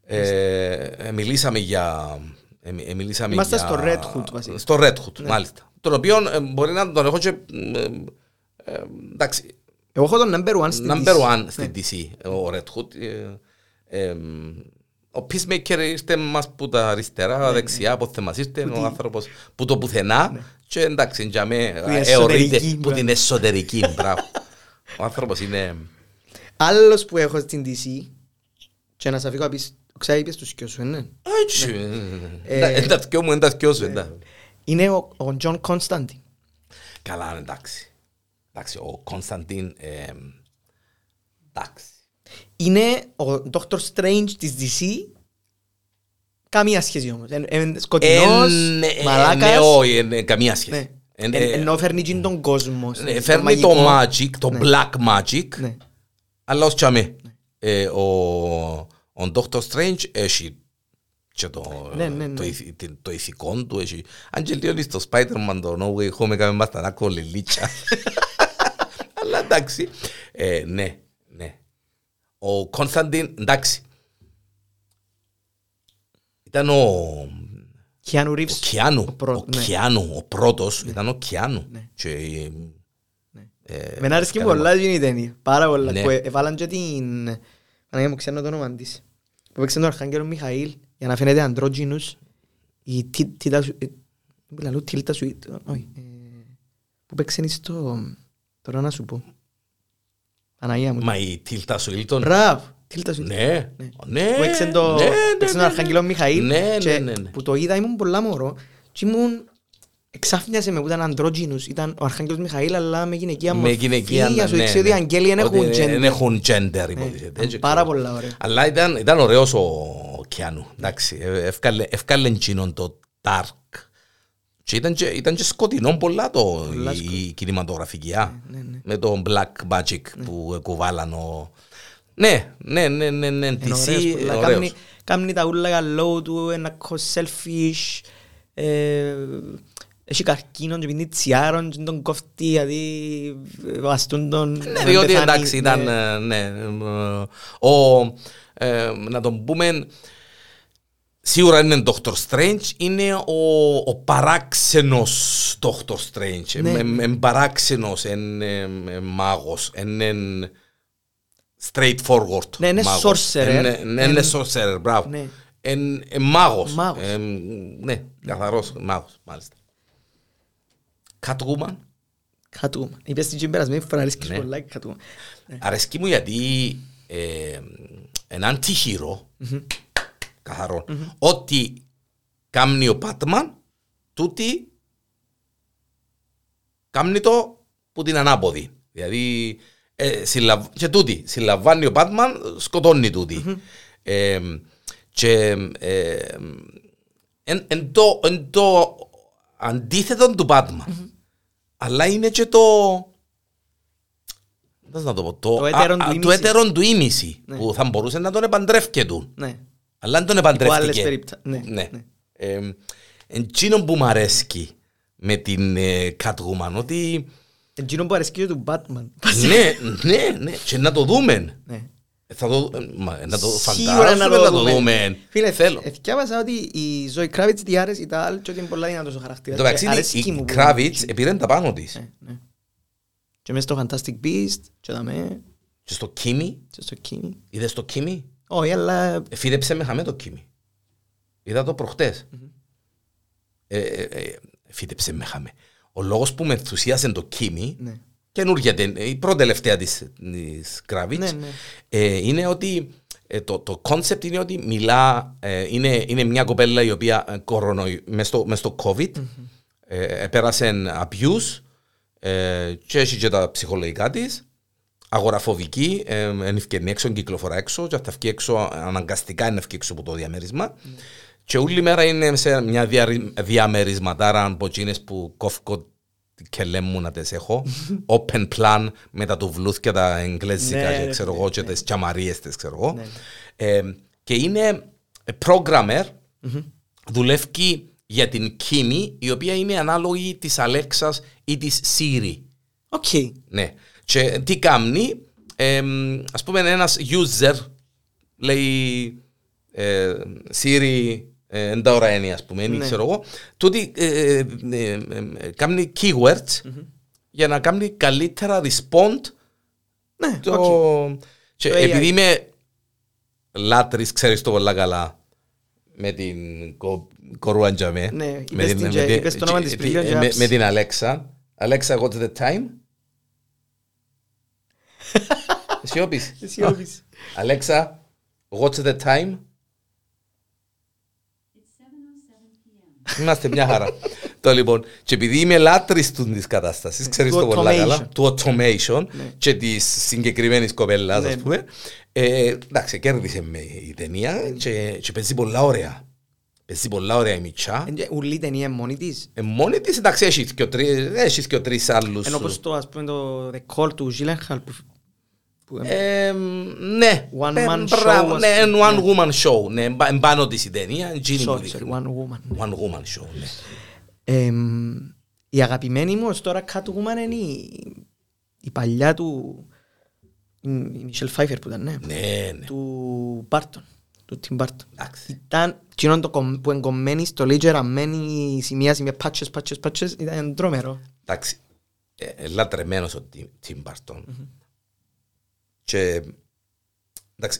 Ε, ε, μιλήσαμε για... ε, ε, μιλήσαμε Είμαστε για- στο Red Hood, βασικά. Στο Red Hood, μάλιστα. Τον οποίο ε, μπορεί να τον έχω και... ε, ε, εντάξει, Εγώ έχω τον number one στην number DC. one στην DC, ο Red Hood. ε, ε, ο Peacemaker ήρθε μας που τα αριστερά, δεξιά, από θεμάς ήρθε ο άνθρωπος που το πουθενά και εντάξει, για με εωρείται εσωτερική, που μπράβο. την εσωτερική, μπράβο. Ο άνθρωπος είναι... Άλλος που έχω στην DC και να σας αφήγω απείς, ξέρεις είπες τους σκιό σου, είναι. Έτσι, εν τα δυο μου, εν τα δυο σου, εντά. Είναι ο, ο John Constantine. Καλά, εντάξει. Εντάξει, ο Κωνσταντίν, ε, εντάξει. Είναι ο Dr. Strange της DC. Καμία σχέση όμως. Είναι ε, σκοτεινός, Ε, ναι, ε, μαλάκας. Ναι, όχι, ε, ναι, καμία σχέση. Ναι. Ε, Ε, ε, Ενώ φέρνει και τον κόσμο. ναι, στο Φέρνει το μαγικό. magic, το Ναι. black magic, Ναι. αλλά ως τσάμε. Ε, Ο ο Dr. Strange έχει και το, Ναι, ναι, ναι. το, ηθι- την- το ηθικό του έχει. Αν και λίγο στο Spider-Man το No Way Home έκαμε μας τα νάκο λιλίτσα. Αλλά εντάξει. Ε, ναι, ναι. Ο Κωνσταντίν, εντάξει. Ήταν ο, Keanu ο Reeves. Κιάνου. ο πρώτος, Ο ναι. Κιάνου, ο πρώτος ήταν ο Κιάνου. Ναι. Και, ε, ε, Με άρεσε και έκανε- πολλά γίνει η ταινία. Πάρα πολλά. Ναι. Που ε- έβαλαν και την... Παναγία μου ξέρω το όνομα της. Που παίξε τον Αρχάγγελο Μιχαήλ για να φαίνεται αντρόγινους. Η τι- τίτα σου... ε, Που λαλού τίλτα σου... ε, Όχι. ε, Που παίξε στο... Τώρα να σου πω. Παναγία μου. Μα η Τίλτα Σουίλτον. Μπράβο. Τίλτα σου... Ναι, ναι. Που παίξε το- ναι, ναι, παίξε τον ναι, Αρχάγγελο ναι. Μιχαήλ. Ναι, και ναι, ναι, ναι. Που το είδα ήμουν πολλά μωρό. Και ήμουν... Εξάφνιασε με που ήταν αντρόγινους. Ήταν ο Αρχάγγελος Μιχαήλ αλλά με γυναικεία Με μορφή. γυναικεία, Για σου ναι, δείξει ότι οι ναι. αγγέλοι δεν Ότι έχουν δεν gender. έχουν gender, Ναι, υποτίθεται. ήταν Έτσι, Πάρα ξέρω. πολλά ωραία. Αλλά ήταν, ήταν ωραίος ο Κιάνου. Εντάξει, ε, εύκαλε, εύκαλε εκείνον το dark. Και ήταν και, ήταν και σκοτεινό πολλά το, Πολλά η, σκο- η κινηματογραφική. α. Ναι, ναι. Με το black magic που κουβάλαν ο... Ναι, ναι, ναι, ναι, ναι, Είναι DC, ωραίος πολλά. ωραίος. Κάμνει- Κάμνει τα ούλα καλό του, ένα κο selfish. ε, Έχει καρκίνο και πίνει τσιάρον και τον κόφτει γιατί βαστούν τον... Ναι, να διότι πεθάνει. εντάξει ήταν, Ναι. ε, ναι, ε, ο, ε, να τον πούμε, σίγουρα είναι Dr. Strange, είναι ο, ο παράξενος Dr. Strange, Ναι. ναι. ε, παράξενος, είναι ε, μάγος, είναι straightforward Ναι, είναι μάγος. sorcerer. Είναι, ναι, είναι Εν- sorcerer, μπράβο. Ναι. Είναι ε, μάγος. Μάγος. Ε, ναι, καθαρός μάγος, μάλιστα. Catwoman. Catwoman. Είπες την περασμένη φορά, αρέσκεις Ναι. πολλά η Catwoman. Αρέσκει μου γιατί ε, έναν τυχηρό, καθαρό, ότι κάμνει ο Πάτμαν, τούτη κάμνει το που την ανάποδη. Δηλαδή, ε, συλλαβ... και τούτη, συλλαμβάνει ο Πάτμαν, σκοτώνει τούτη. Ε, και ε, εν, εν, το, εν το αντίθετο του Πάτμαν. Αλλά είναι και το Πώς να το πω, το, Το έτερον α, του α, ήμιση. το έτερον του ήμιση, Ναι. που θα μπορούσε να τον επαντρεύκε του. Ναι. Αλλά δεν τον άλλες επαντρεύτηκε. περίπτα- ναι, ναι. Ε, Εκείνο που μου αρέσκει με την ε, Catwoman, ότι Εκείνο που αρέσκει και του Batman. ναι, ναι, ναι, και να το δούμε. Ναι. Θα το, ε, μα, να το Σίγουρα φαντάζομαι να το δούμε. Φίλε, Θέλω. εθιάβασα ότι η Ζωή Κράβιτς τη άρεσε η Τάλ και ότι είναι πολλά δυνατός ο χαρακτήρας. Το μεταξύ, Και αρέσκει η μου που- Kravitz επήρε τα πάνω της. Ναι, ναι. Και μέσα στο Fantastic Beast, και δαμε, Και στο Kimi, και στο Kimi. είδες το Kimi, Όχι, αλλά Εφίδεψε με χαμέ το Kimi. Είδα το προχτές. Ε, ε, ε, Εφίδεψε με χαμέ. Ο λόγος που με ενθουσίασε το Kimi, ναι. καινούργια ταινία, η πρώτη τελευταία της, της Kravitz, Ναι, ναι. ε, είναι ότι ε, το, το concept είναι ότι μιλά, ε, είναι, είναι μια κοπέλα η οποία ε, κορονοϊ, μες, στο, μες στο COVID ε, πέρασε abuse ε, και έχει και τα ψυχολογικά της αγοραφοβική, ε, εν ευκαιρνή έξω, εν κυκλοφορά έξω και θα βγει έξω, αναγκαστικά είναι βγει έξω από το διαμέρισμα και όλη μέρα είναι σε μια δια, διαμερισματάρα από εκείνες που κόφκω και λέμε να τις έχω open plan με τα τουβλούθια τα εγγλέζικα Ναι, και ρε ξέρω φίλε, εγώ και τις τσαμαρίες τις ξέρω εγώ Ναι. ε, και είναι programmer δουλεύει για την Kimi η οποία είναι ανάλογη της Αλέξας ή της Siri OK. ναι. Και τι κάνει, ε, ας πούμε ένας user λέει ε, Siri ε, ίντα ώρα είναι ας πούμε, Ναι. ναι. ξέρω εγώ, τούτη ε, ε, ε, ε, ε, κάνει keywords για να κάνει καλύτερα respond Ναι, το... οκ. Και Το AI. επειδή είμαι λάτρεις, ξέρεις το πολλά καλά, με την κο- κορούαν τζαμέ. Ναι, με είπες την- την με και- την- είπες το όνομα της και- πλήρως και με- άψε. Με την Αλέξα. Αλέξα, what's the time? Σιώπης. Εσύ όπεις. Αλέξα, what's the time? Είμαστε μια χαρά. Το λοιπόν, και επειδή είμαι λάτρης του της κατάστασης, ξέρεις του το πολλά automation. καλά, του automation και της συγκεκριμένης κοπέλας, Ναι. ας πούμε, ε, εντάξει, κέρδισε με η ταινία και, και παίζει πολλά ωραία. Παίζει πολλά ωραία η Μιτσά. Εν και Ουλή ταινία είναι μόνη της. Ε, μόνη της, εντάξει, έχεις και ο τρει- έχεις και ο τρεις άλλους. Ενώ όπως το, ας πούμε, το The Call του Gyllenhaal που... που Ε, ναι, One Ε, man μπράβο, show, ας Ναι, πούμε. είναι one woman show. Ναι, εμπα- εμπάνω της η ταινία, εκείνη μου Sorry, δείχνει. sorry, One Woman. One woman show, ναι. Εμ, η αγαπημένη μου ως τώρα Catwoman είναι η, η παλιά του η η Michelle Pfeiffer που ήταν, ναι. Ναι, ναι. Του Barton, του Tim Barton. Εντάξει. Ήταν εκείνο το κομ- που εγκομμένη στο λέει γραμμένη σημεία, σημεία, πάτσες, πάτσες, πάτσες, ήταν τρομερό. Εντάξει, ε, ε, λατρεμένος ο Tim- Tim Burton. Και, εντάξει,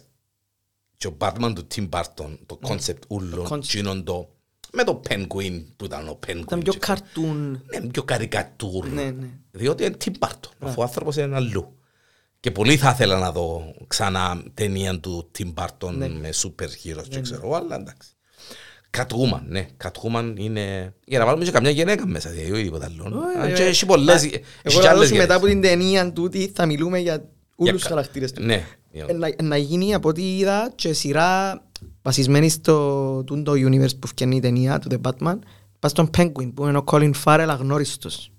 και ο Batman του Tim Burton, το concept ούλων, concept. εκείνον το, με το Penguin που ήταν ο Penguin. Ήταν πιο και- καρτούν. Ναι, πιο καρικατούρ. Ναι, ναι. Διότι είναι Tim Burton, αφού ο άνθρωπος είναι αλλού. Και πολύ θα ήθελα να δω ξανά ταινία του Tim Burton Ναι. με super heroes και ξέρω εγώ, αλλά εντάξει. Catwoman, ναι. Catwoman είναι... Για να βάλουμε και καμιά γυναίκα μέσα, δηλαδή, όχι τίποτα άλλο. Όχι, Αν ε, και έχει πολλές... ε, έχει Εγώ και θα άλλες δώσω μετά από γυναίκες. την ταινία τούτη θα μιλούμε για όλους τους κα- χαρακτήρες του. Ναι. Ε, να- Να γίνει από ό,τι είδα και σειρά βασισμένη στο τούτο universe που φτιάχνει η ταινία του The Batman πας στον Penguin που είναι ο Colin Farrell αγνώριστος.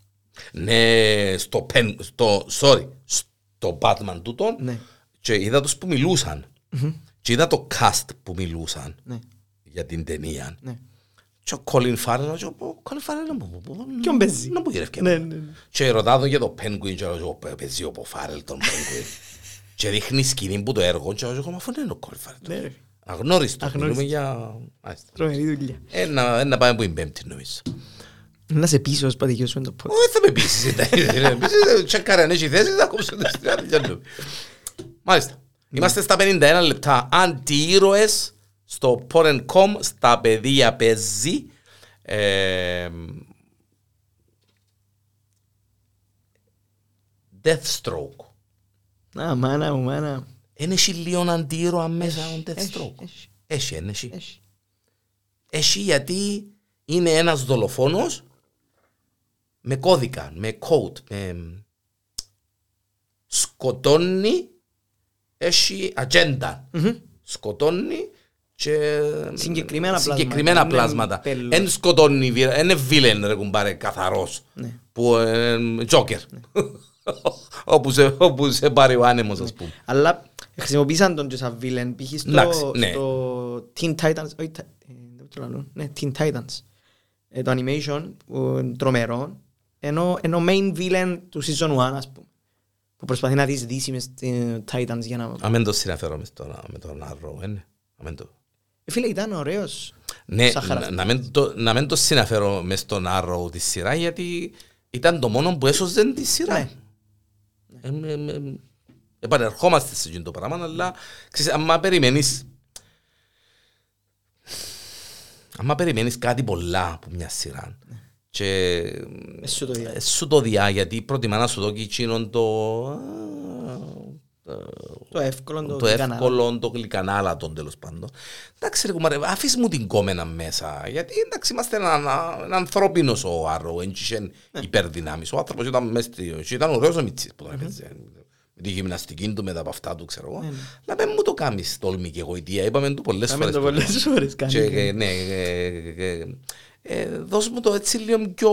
Ναι, στο pen... Στο, sorry, στο Batman τούτον Ναι. και είδα τους που μιλούσαν. Και είδα το cast που μιλούσαν Ναι, για την ταινία. ναι. Και ο Colin Farrell, και ο Colin Farrell να μου Ποιον παίζει; Να μου γυρεύει Ναι, ναι, ναι. Και ρωτάω τον για το Penguin και λέω παίζει ο Farrell τον Penguin. Και δείχνει σκηνή που το έργο και λέω μα αφού δεν είναι ο Colin Farrell. Ναι, ρε. Αγνώριστο. Αγνώριστο. Μιλούμε για... Μάλιστα. Τρομερή δουλειά. Ε, να ε, να πάμε που είναι πέμπτη νομίζω. Να σε πείσω ως πατηγιός με το pod. Όχι θα με πείσεις. εντάξει. Τσεκάρε αν έχει θέση θα κόψω το στράτο. Μάλιστα. Είμαστε στα 51 λεπτά. Αντιήρωες στο Porn.com στα παιδεία παίζει. Ε, Deathstroke. Α, μάνα μου, μάνα μου. Είναι έχει λίγο αντίρωα μέσα ο Έχει, Deathstroke. έχει, Έχει, είναι, έχει. έχει. Έχει γιατί είναι ένας δολοφόνος με κώδικα, με code, με... σκοτώνει, έχει ατζέντα. Σκοτώνει και Συγκεκριμένα πλάσματα. συγκεκριμένα Είναι πλάσματα. τέλος. Εν σκοτώνει, βίρα- εν είναι βίλεν ρε κουμπάρε καθαρός. Ναι. Που είναι τζόκερ. όπου, σε, όπου σε πάρει ο άνεμος ας πούμε. Αλλά χρησιμοποίησαν τον και σαν βίλεν, π.χ. Εντάξει, στο, ναι. στο Teen Titans, όχι, τα- ε, δεν το λαλώ, ναι, Teen Titans, ε, το animation, που είναι τρομερό, ενώ, ενώ main villain του season 1, ας πούμε, που προσπαθεί να δεις δύση μες στην Titans για να... Αμέν το συναφέρω μες τον, με τον Arrow, ε, ναι. Αμέν το. Ε, φίλε, ήταν ωραίος. Ναι, σαν να, χαρακτήρα. να, μην το, να μην το συναφέρω μες στον Arrow τη σειρά γιατί ήταν το μόνο που έσωσε τη σειρά. Ναι. Ε, ε, ε, ε, επανερχόμαστε σε εκείνο το πράγμα, αλλά ξέρεις, άμα περιμένεις άμα περιμένεις κάτι πολλά από μια σειρά και Ε, σου το ες, διάβασα. σου το διά γιατί προτιμά να σου δω και εκείνον το Το εύκολο, το, το γλυκανάλα. εύκολο, το γλυκανάλατο τέλος πάντων. Εντάξει, ρε κουμάρε, αφήσει μου την κόμενα μέσα. Γιατί εντάξει, είμαστε ένα, ένα, ένα ανθρώπινος ο Άρρο, δεν είχε υπερδυνάμεις. Ο άνθρωπος ήταν μέσα στη. και ήταν ωραίος ο Μιτσί που τον έπαιζε. Με τη γυμναστική του, με τα αυτά του, ξέρω εγώ. Αλλά δεν μου το κάνεις τόλμη και εγωιτεία. Είπαμε του πολλές Κάμε φορές. το πολλές φορές κάνει. Και, ε, ναι, ε, ε, ε, δώσ' μου το έτσι λίγο πιο...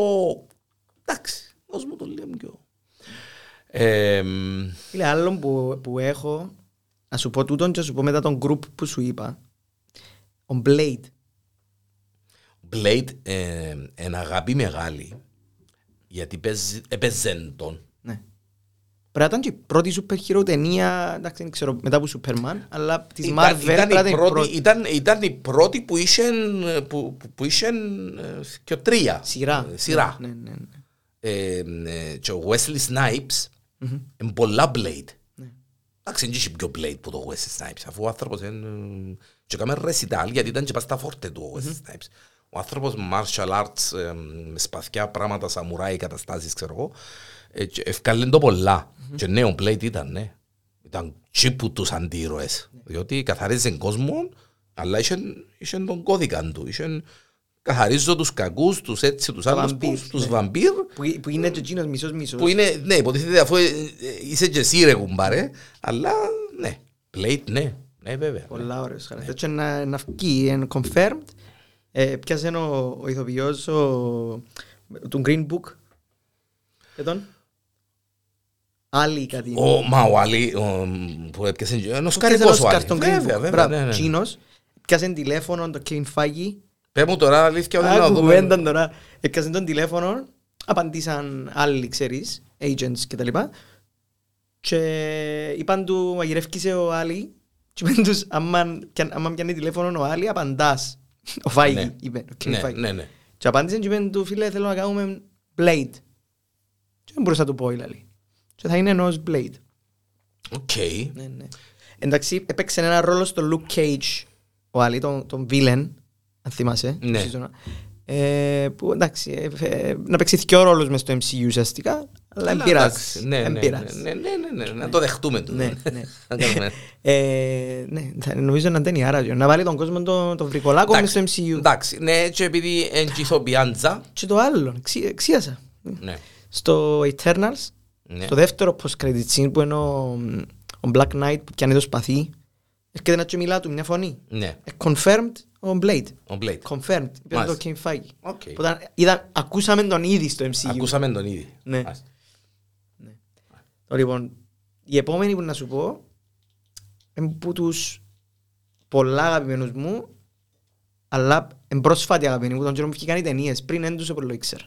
Εντάξει, δώσ' μου το λίγο πιο... Ε, μ, Φίλε, άλλο που, που έχω, να σου πω τούτον και να σου πω μετά τον group που σου είπα. Ο Blade. Blade ε, είναι αγάπη μεγάλη γιατί παίζει- έπαιζε τον. Ναι. Πρέπει να ήταν και η πρώτη σούπερ hero ταινία, εντάξει δεν ξέρω μετά από Superman, αλλά της Ήταν, Marvel ήταν, πρέπει να η ήταν η πρώτη, πρώτη ήταν, ήταν η πρώτη που είχε, που, που, που είχε ε, και τρία. σειρά. Ε, σειρά. Ναι, ναι, ναι. Ε, ε, και ο Wesley Snipes είναι πολλά Blade. Ναι. Εντάξει, δεν είχε πιο Blade που το Wesley Snipes, αφού ο άνθρωπος είναι... Και έκαμε recital, γιατί ήταν και πας στα φόρτε του ο Wesley Snipes. Ο άνθρωπος martial arts, ε, με σπαθιά πράγματα, σαμουράι, καταστάσεις, ξέρω εγώ, ε, και ευκάλεν το πολλά. Και ναι, ο Blade ήταν, ναι. Ήταν τσίπου τους αντίρωες. Διότι καθαρίζε κόσμο, αλλά είχε, είχε τον κώδικα του. Είχε, καθαρίζω τους κακούς, τους έτσι, τους άλλους, βαμπύρ, τους, τους ναι. βαμπύρ, Που, που είναι και εκείνος μισός μισός. που είναι, ναι, υποτίθεται αφού ε, ε, είσαι και εσύ ρε κουμπάρε, αλλά ναι, Blade, ναι, ναι βέβαια. Πολλά ωραίος χαρακτήρας. Και να, να βγει, είναι confirmed. Ε, πιάσε ο, ο ηθοποιός ο, του Green Book. Και τον. Άλλη κάτι. Ο, μα ο Άλλη, ο, που έπιασε, είναι ο Πιάσε σκαρικός ένα ο Σκάρ Άλλη. στον Green Βέβαια, Book. βέβαια, Μπράβο, ναι, ναι. Τσίνος. Πιάσε τηλέφωνο το Kevin Feige. Πες μου τώρα αλήθεια ότι να Άκου δούμε. κουβέντα τώρα. Έπιασε τον τηλέφωνο. Απαντήσαν άλλοι, ξέρεις, agents και τα λοιπά. Και είπαν του, μαγειρεύκησε ο Άλλη. Και είπαν τους, άμα πιαν- άμα πιάνει τηλέφωνο ο Άλλη, απαντάς. Ο Feige, Ναι. είπε. Ο Kevin Ναι, Feige. ναι, ναι. Και απάντησαν και είπαν του, φίλε, θέλω να κάνουμε Blade. Και δεν μπορούσα να του πω, δηλαδή. Και θα είναι ενός Blade. Οκ. Ναι, ναι. Εντάξει, έπαιξε ένα ρόλο στο Luke Cage, ο Άλλη, τον, τον villain, αν θυμάσαι. Ναι. season, Ε, που εντάξει, ε, ε, να παίξει δύο ρόλους μες στο MCU ουσιαστικά, αλλά δεν Αλλά πειράζει. εντάξει, Ναι, Εν ναι, πειράζει. ναι, ναι, ναι, ναι, να το δεχτούμε το. Ναι, ναι. Να κάνουμε. Ε, ναι, θα- νομίζω να είναι άρα, να βάλει τον κόσμο τον, τον βρικολάκο μες στο Εντάξει, MCU. Εντάξει, ναι, και επειδή είναι και ηθοποιάντζα, Και το άλλο, ξύ- εξίασα. ναι, Στο Eternals, ναι. στο δεύτερο post-credit scene που είναι ο, ο Black Knight που πιάνει το σπαθί, έρχεται να του μιλά του μια φωνή. Ναι, Ε, Confirmed ο Blade. ο Blade. Confirmed. Είπε το Μάλιστα. Kevin Feige. Οκ. Που ήταν- είδα- Ακούσαμε τον ήδη στο MCU. Ακούσαμε τον ήδη. Ναι. Μάλιστα. Τώρα, Λοιπόν, η επόμενη που να σου πω είναι που τους πολλά αγαπημένους μου αλλά είναι πρόσφατη αγαπημένη μου τον καιρό που βγήκαν οι ταινίες πριν δεν τους το ήξερα.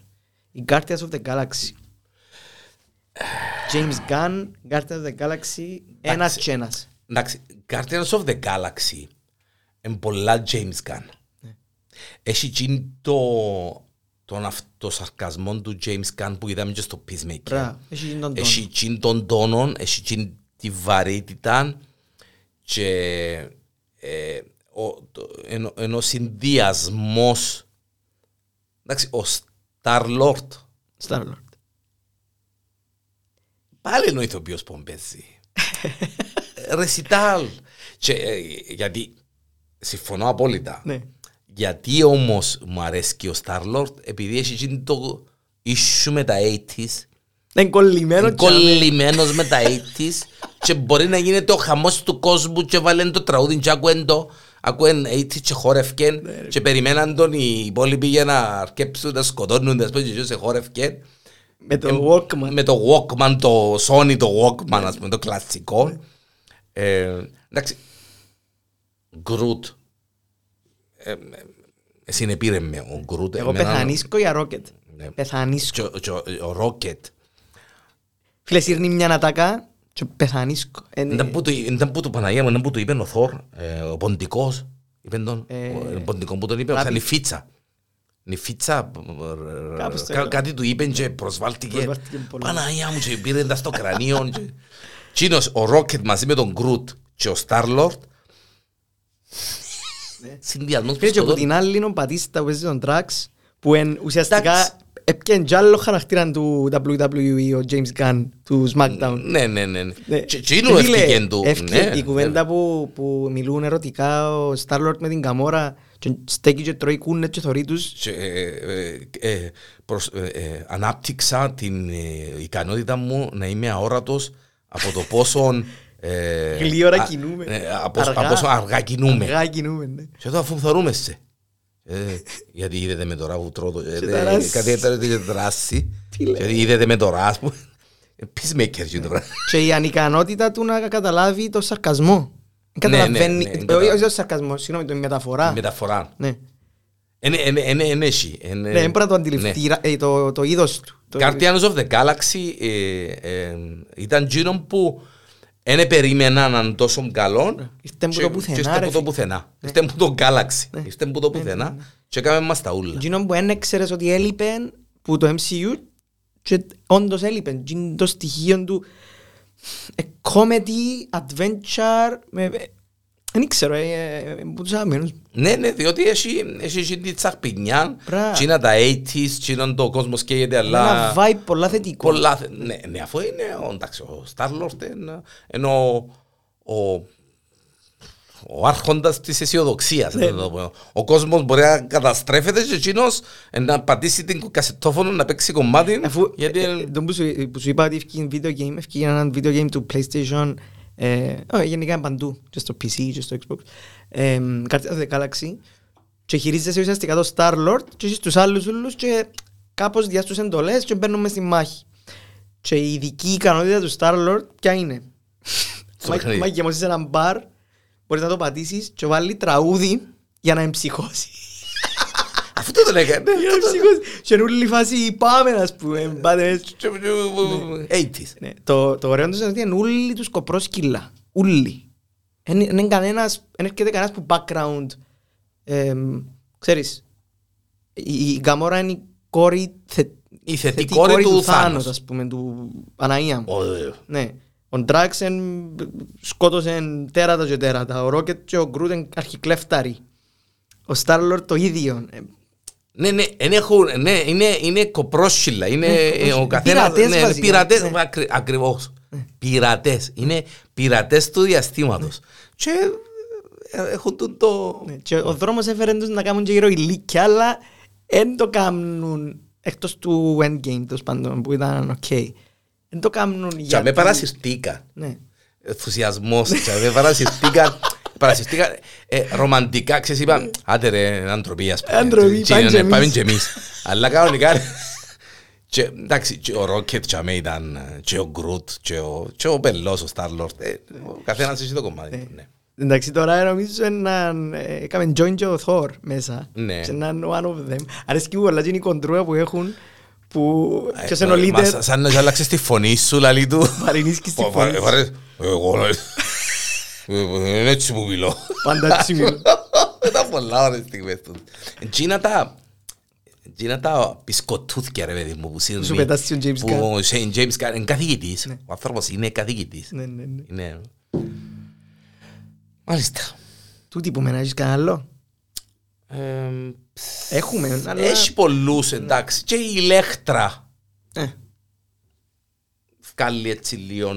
Οι Guardians of the Galaxy. James Gunn, Guardians of the Galaxy, ένας και ένας. Εντάξει, Guardians of the Galaxy είναι πολλά James Gunn. Ναι. Έχει εκείνη το, τον αυτοσαρκασμό του James Gunn που είδαμε και στο Peacemaker. Μπράβο, έχει γίνει τον τόνο. Έχει εκείνη τον τόνο, έχει εκείνη τη βαρύτητα και ε, ο, το, ενώ, ενώ συνδυασμός εντάξει, ο Star-Lord Star-Lord. πάλι είναι ο ηθοποιός που παίζει. Ρεσιτάλ. Και, ε, γιατί συμφωνώ απόλυτα. Ναι. Γιατί όμως μου αρέσει και ο Star-Lord επειδή έχει εκείνη το issue με τα 80s Είναι κολλημένο Είναι κολλημένος με τα 80s και μπορεί να γίνεται ο χαμός του κόσμου και βάλεν το τραγούδι και άκουεν το άκουεν 80s και χόρευκεν και περιμέναν τον οι υπόλοιποι για να αρκέψουν να σκοτώνουν ας πούμε και σε χόρευκεν με το Walkman. με το Walkman, το Sony το Walkman ας πούμε το κλασικό ε, εντάξει Γκρουτ ε, ε, συνεπήρε με ο Γκρουτ Εγώ πεθανίσκω για Rocket. Ναι. Πεθανίσκω. και ο- και ο Ρόκετ Φίλε, σύρνει μια ατάκα και πεθανίσκω. Ε, ναι. Ήταν που του- Ήταν που του Παναγία μου, ήταν που του είπε ο Θόρ, ε, ο Ποντικός, είπε τον, Ε, ο Ποντικό που τον είπε, Ράπη. ο Νιφίτσα. Νιφίτσα, Κάπως το κα- είδα. κάτι του είπε και προσβάλτηκε. Προσβάλτηκε πολύ. Παναγία μου και πήρε τα στο κρανίο. και- Τσίνος, ο Ρόκετ μαζί με τον Γκρουτ και ο Στάρλορτ, συνδυασμός που Φίλε, και από σκοτώνει. την άλλη είναι ο Πατίστα που παίζει τον Τραξ που εν, ουσιαστικά Εντάξει. έπιαν κι άλλο χαρακτήρα του WWE ο James Gunn του SmackDown. Ναι, ναι, ναι. ναι. Ναι. Και εκείνο Φίλε, έφυγε του. έφυγε ναι, η κουβέντα που, που μιλούν ερωτικά ο Starlord με την Καμόρα και στέκει και τρώει κούνες και θωρεί τους. και, ε, ε, ε, προσ- ε, ε, ανάπτυξα την ε, ικανότητα μου να είμαι αόρατος από το πόσο ε, Γλίωρα α- κινούμε. ε, από, Αργά. από πόσο αργά κινούμε. Αργά κινούμε, ναι. Και εδώ αφού θωρούμε σε. Ε, γιατί είδατε με τώρα που τρώω το- ε, Και ε, δράση. κάτι έτερο και δράση. Τι λέει. Γιατί είδατε με τώρα ας πούμε. Ε, Peacemaker και το πράγμα. Και η ανικανότητα του να καταλάβει το σαρκασμό. Ναι, ναι, Καταλαβαίνει, ναι, όχι καταλαβαίνω. όχι το σαρκασμός, συγγνώμη, το μεταφορά. Η Μεταφορά. Ναι, Είναι- είναι- είναι- είναι εσύ. Είναι- ναι, δεν μπορεί να το ναι. αντιληφθεί ε, το, το είδος του. Το- Guardians of the Galaxy ε, ε, ήταν γύρω που δεν περίμεναν αν τόσο καλό Ήρθε που και- το πουθενά, και ήρθε ρε που το φίλε. πουθενά. Ήρθε που το Galaxy. Ναι. Ήρθε που το πουθενά και έκαμε μας τα ούλα. Εκείνο που δεν έξερες ότι έλειπε που το MCU και όντως έλειπε. Εκείνο το στοιχείο του Ε, comedy, adventure, με- ε, δεν ξέρω, ε, ε, ε, που τους αγαπημένους. Ναι, ναι, διότι έχει, έχει, έχει την τσαχπινιά, Μπράβο. τσίνα τα 80s, τσίνα το κόσμος καίγεται, Ένα αλλά... vibe πολλά θετικό. Πολλά, θε- ναι, ναι, αφού είναι, ο, εντάξει, ο Star-Lord είναι, είναι ο, ο, ο άρχοντας της αισιοδοξίας. Ναι. να το πω. Ο κόσμος μπορεί να καταστρέφεται και εκείνος να πατήσει την κασετόφωνο να παίξει κομμάτι. Αφού, γιατί ε, ε, τον που σου, που σου είπα ότι ευκεί video game, ευκεί ένα video game του PlayStation, ε, oh, γενικά είναι παντού, και στο PC και στο Xbox, ε, Guardians of the Galaxy, και χειρίζεσαι ουσιαστικά το Star-Lord και έχεις τους άλλους όλους και κάπως διάς τους εντολές και μπαίνουν μες στη μάχη. Και η ειδική ικανότητα του Star-Lord ποια είναι; Στο Μα- παιχνίδι. Μα γεμώσεις ένα μπαρ, μπορείς να το πατήσεις και βάλει τραγούδι για να εμψυχώσεις. Αυτό το τον έκανε. Για να εμψυχώσει. Και είναι όλη η φάση πάμε ας πούμε. πάτε έτσι. 80s. Ναι, το, το ωραίο τους είναι ότι είναι όλοι τους κοπρόσκυλα. Όλοι. Δεν είναι κανένας, δεν έρχεται κανένας που background. εμ, ξέρεις, η, η Γκαμόρα είναι η κόρη, θε, Η θετή κόρη του Θάνος. ας πούμε, του Αναΐα. Ω, ε, Ναι. Ο Ντράξεν σκότωσε τέρατα και τέρατα. Ο Ρόκετ και ο Γκρούτ είναι αρχικλέφταροι. Ο Στάρλορ το ίδιο. Ε, Ναι, ναι, εν έχουν, ναι, είναι, είναι κοπρόσκυλα, είναι Ναι, ε, κοπρόσκυλα. ο καθένας, Πειρατές ναι, βασικά, πειρατές, ναι. ακρι- ακριβώς, πειρατές, είναι πειρατές του διαστήματος και ε, έχουν τον το... ναι. Και ο δρόμος έφερε τους να κάνουν και ηρωιλίκια, αλλά δεν το κάνουν εκτός του Endgame, τέλος πάντων, που ήταν οκ. Δεν το κάνουν Και με γιατί... παρασυρτήκα, Ναι. ενθουσιασμός, και με παρασυρτήκα, παρασυρτήκα ε, ρομαντικά, ξέρεις, είπα, άντε ρε, αντροπή, ας πούμε. Αντροπή, Και, πάμε ναι, και εμείς. Πάμε και εμείς. Αλλά κανονικά, και, εντάξει, και ο Ρόκετ και αμέ ήταν, και ο Γκρουτ, και ο, και ο Πελός, ο Στάρλορτ, ε, ο καθένας έχει το κομμάτι, του, ναι. Εντάξει, τώρα νομίζω να ε, έκαμε join και ο Thor μέσα. Ναι. Και να είναι one of them. Αρέσκει μου πολλά και είναι η κοντρούα που έχουν που Ε, ποιος είναι ο μα, leader Σαν να άλλαξες τη φωνή σου, λαλή του. παρενίσκει στη Πα- φωνή. πα- παρέ- Εγώ, ε, ε, είναι έτσι που μιλώ. Πάντα έτσι μιλώ. Ήταν πολλά ωραίες στιγμές τους. Εκείνα τα... Εκείνα τα πισκοτούθκια ρε παιδί μου που σύρνει. Σου πετάσει ο James που Gunn. Ο Shane James Gunn είναι καθηγητής. Ο άνθρωπος είναι καθηγητής. Ναι, ναι, ναι. Είναι... Μάλιστα. Τούτη που με να έχεις κανένα άλλο; Εμ, Έχουμε, αλλά... Έχει πολλούς εντάξει. Και η Ηλέκτρα Ε, βγάλει έτσι λίγο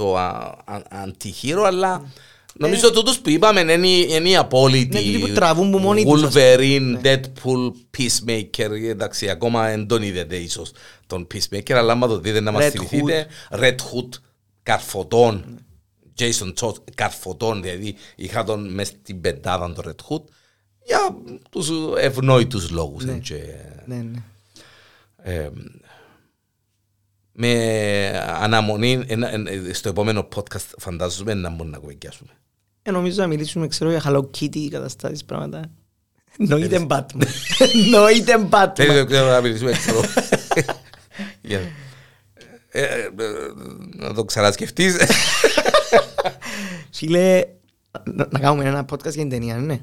το α- α- αντιχείρο, αλλά νομίζω τούτους που είπαμε είναι οι- είναι οι απόλυτοι. Ναι, τούτοι που τραβούν που μόνοι τους, ας Wolverine, Deadpool, Peacemaker, εντάξει, ακόμα δεν τον είδετε ίσως τον Peacemaker, αλλά άμα το δείτε να μας Red θυμηθείτε, Red Hood, Καρφωτών, Jason Todd, Καρφωτών, δηλαδή είχα τον μες στην πεντάδα τον Red Hood, για τους ευνόητους λόγους. Ναι. ε, και, ναι, ναι. ε, με αναμονή ένα- ένα- στο επόμενο podcast φαντάζομαι να μπορούμε να κουβεντιάσουμε. Ε, νομίζω να μιλήσουμε, ξέρω, για Hello Kitty καταστάσεις, πράγματα. Νοείται Batman. Νοείται Δεν Batman. ξέρω να μιλήσουμε ξέρω. Για- Ε, ε, ε, Να το ξανασκεφτείς. Φίλε, να να κάνουμε ένα podcast για την ταινία, ναι.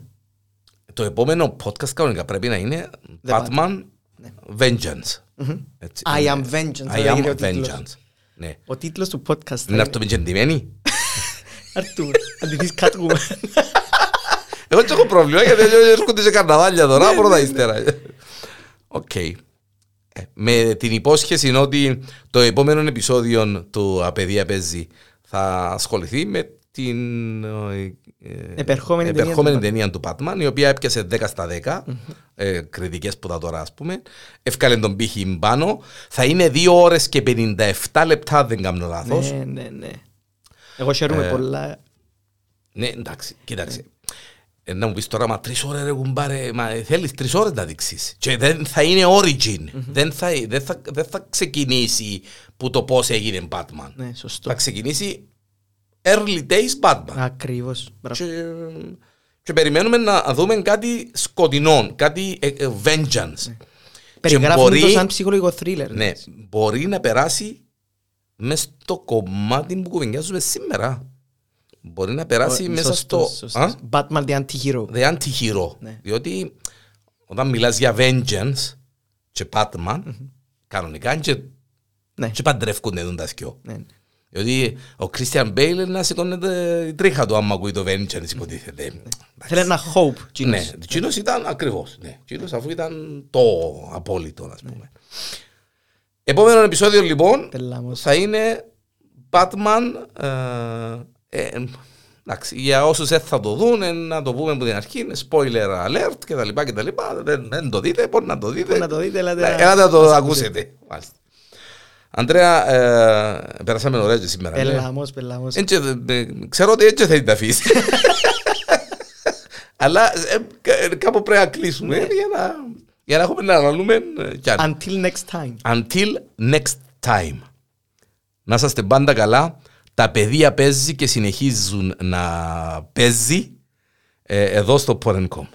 Το επόμενο podcast κανονικά πρέπει να είναι The Batman Vengeance. Έτσι, I είναι. am Vengeance, θα I λέγεται am ο τίτλος. Vengeance. Ναι. Ο τίτλος του podcast θα Να είναι έρθουμε και ντυμένοι. Αρτούρ, αν ντυθείς Catwoman. Εγώ δεν έχω πρόβλημα γιατί έρχονται σε καρναβάλια τώρα πρώτα ύστερα. Οκ. Ε, Με την υπόσχεση ότι το επόμενο επεισόδιο του Απαιδεία παίζει θα ασχοληθεί με την ε, ε, Επερχόμενη ταινία επερχόμενη του ταινία του Batman, η οποία έπιασε 10 στα 10 ε, κριτικές που τα τώρα ας πούμε έφκαλε τον πύχη πάνω θα είναι 2 ώρες και 57 λεπτά δεν κάνω λάθος Ναι, ναι, ναι. Εγώ χαίρομαι Ε, πολλά. Ναι, εντάξει, κοίταξε. Ε, να μου πεις τώρα, μα τρεις ώρες ρε κουμπάρε, μα ε, θέλεις τρεις ώρες να δείξεις. Και δεν θα είναι origin. δεν, θα, δεν, θα, δεν θα ξεκινήσει που το πώς έγινε Batman. Ναι, σωστό. Θα ξεκινήσει early days Batman. Ακριβώς. Μπράβο. Και, και περιμένουμε να δούμε κάτι σκοτεινό, κάτι ε, ε, vengeance. Περιγράφουν μπορεί- το σαν ψυχολογικό thriller. Ναι, μπορεί να περάσει μέσα στο κομμάτι που κουβεντιάζουμε σήμερα. Μπορεί να περάσει μέσα στο... Σωστός, σωστός. Α; Batman the anti-hero. the anti-hero. Ναι. Διότι όταν μιλάς για vengeance και Batman, κανονικά και, Ναι. και παντρεύκονται τον τα δυο. Ναι. Διότι ο Κρίστιαν Μπέιλ να σηκώνεται η τρίχα του άμα ακούει το Vengeance υποτίθεται. Θέλει ένα hope. Ναι, εκείνος ήταν ακριβώς. Ναι, εκείνος αφού ήταν το απόλυτο, ας πούμε. Επόμενο επεισόδιο λοιπόν Πελάμος. θα είναι Batman. Ε, ε, εντάξει, για όσους δεν θα το δουν, ε, να το πούμε από την αρχή, είναι spoiler alert και τα λοιπά και τα λοιπά. Δεν, δεν το δείτε, μπορεί να το δείτε. Μπορεί να το δείτε, ελάτε Ναι, να- Ελάτε να το να σας ακούσετε. Μάλιστα. Αντρέα, ε, περάσαμε ωραία και σήμερα. ναι. Πελάμος, πελάμος. Εν και δε- ε, Ξέρω ότι έτσι θέλει να αφήσει. Αλλά ε, κα- κάπου πρέπει να κλείσουμε για να, για να έχουμε να αναλούμε ε, κι άλλο. Until next time. Until next time. Να είσαστε πάντα καλά. Τα παιδεία παίζει και συνεχίζουν να παίζει ε, εδώ στο Porencom.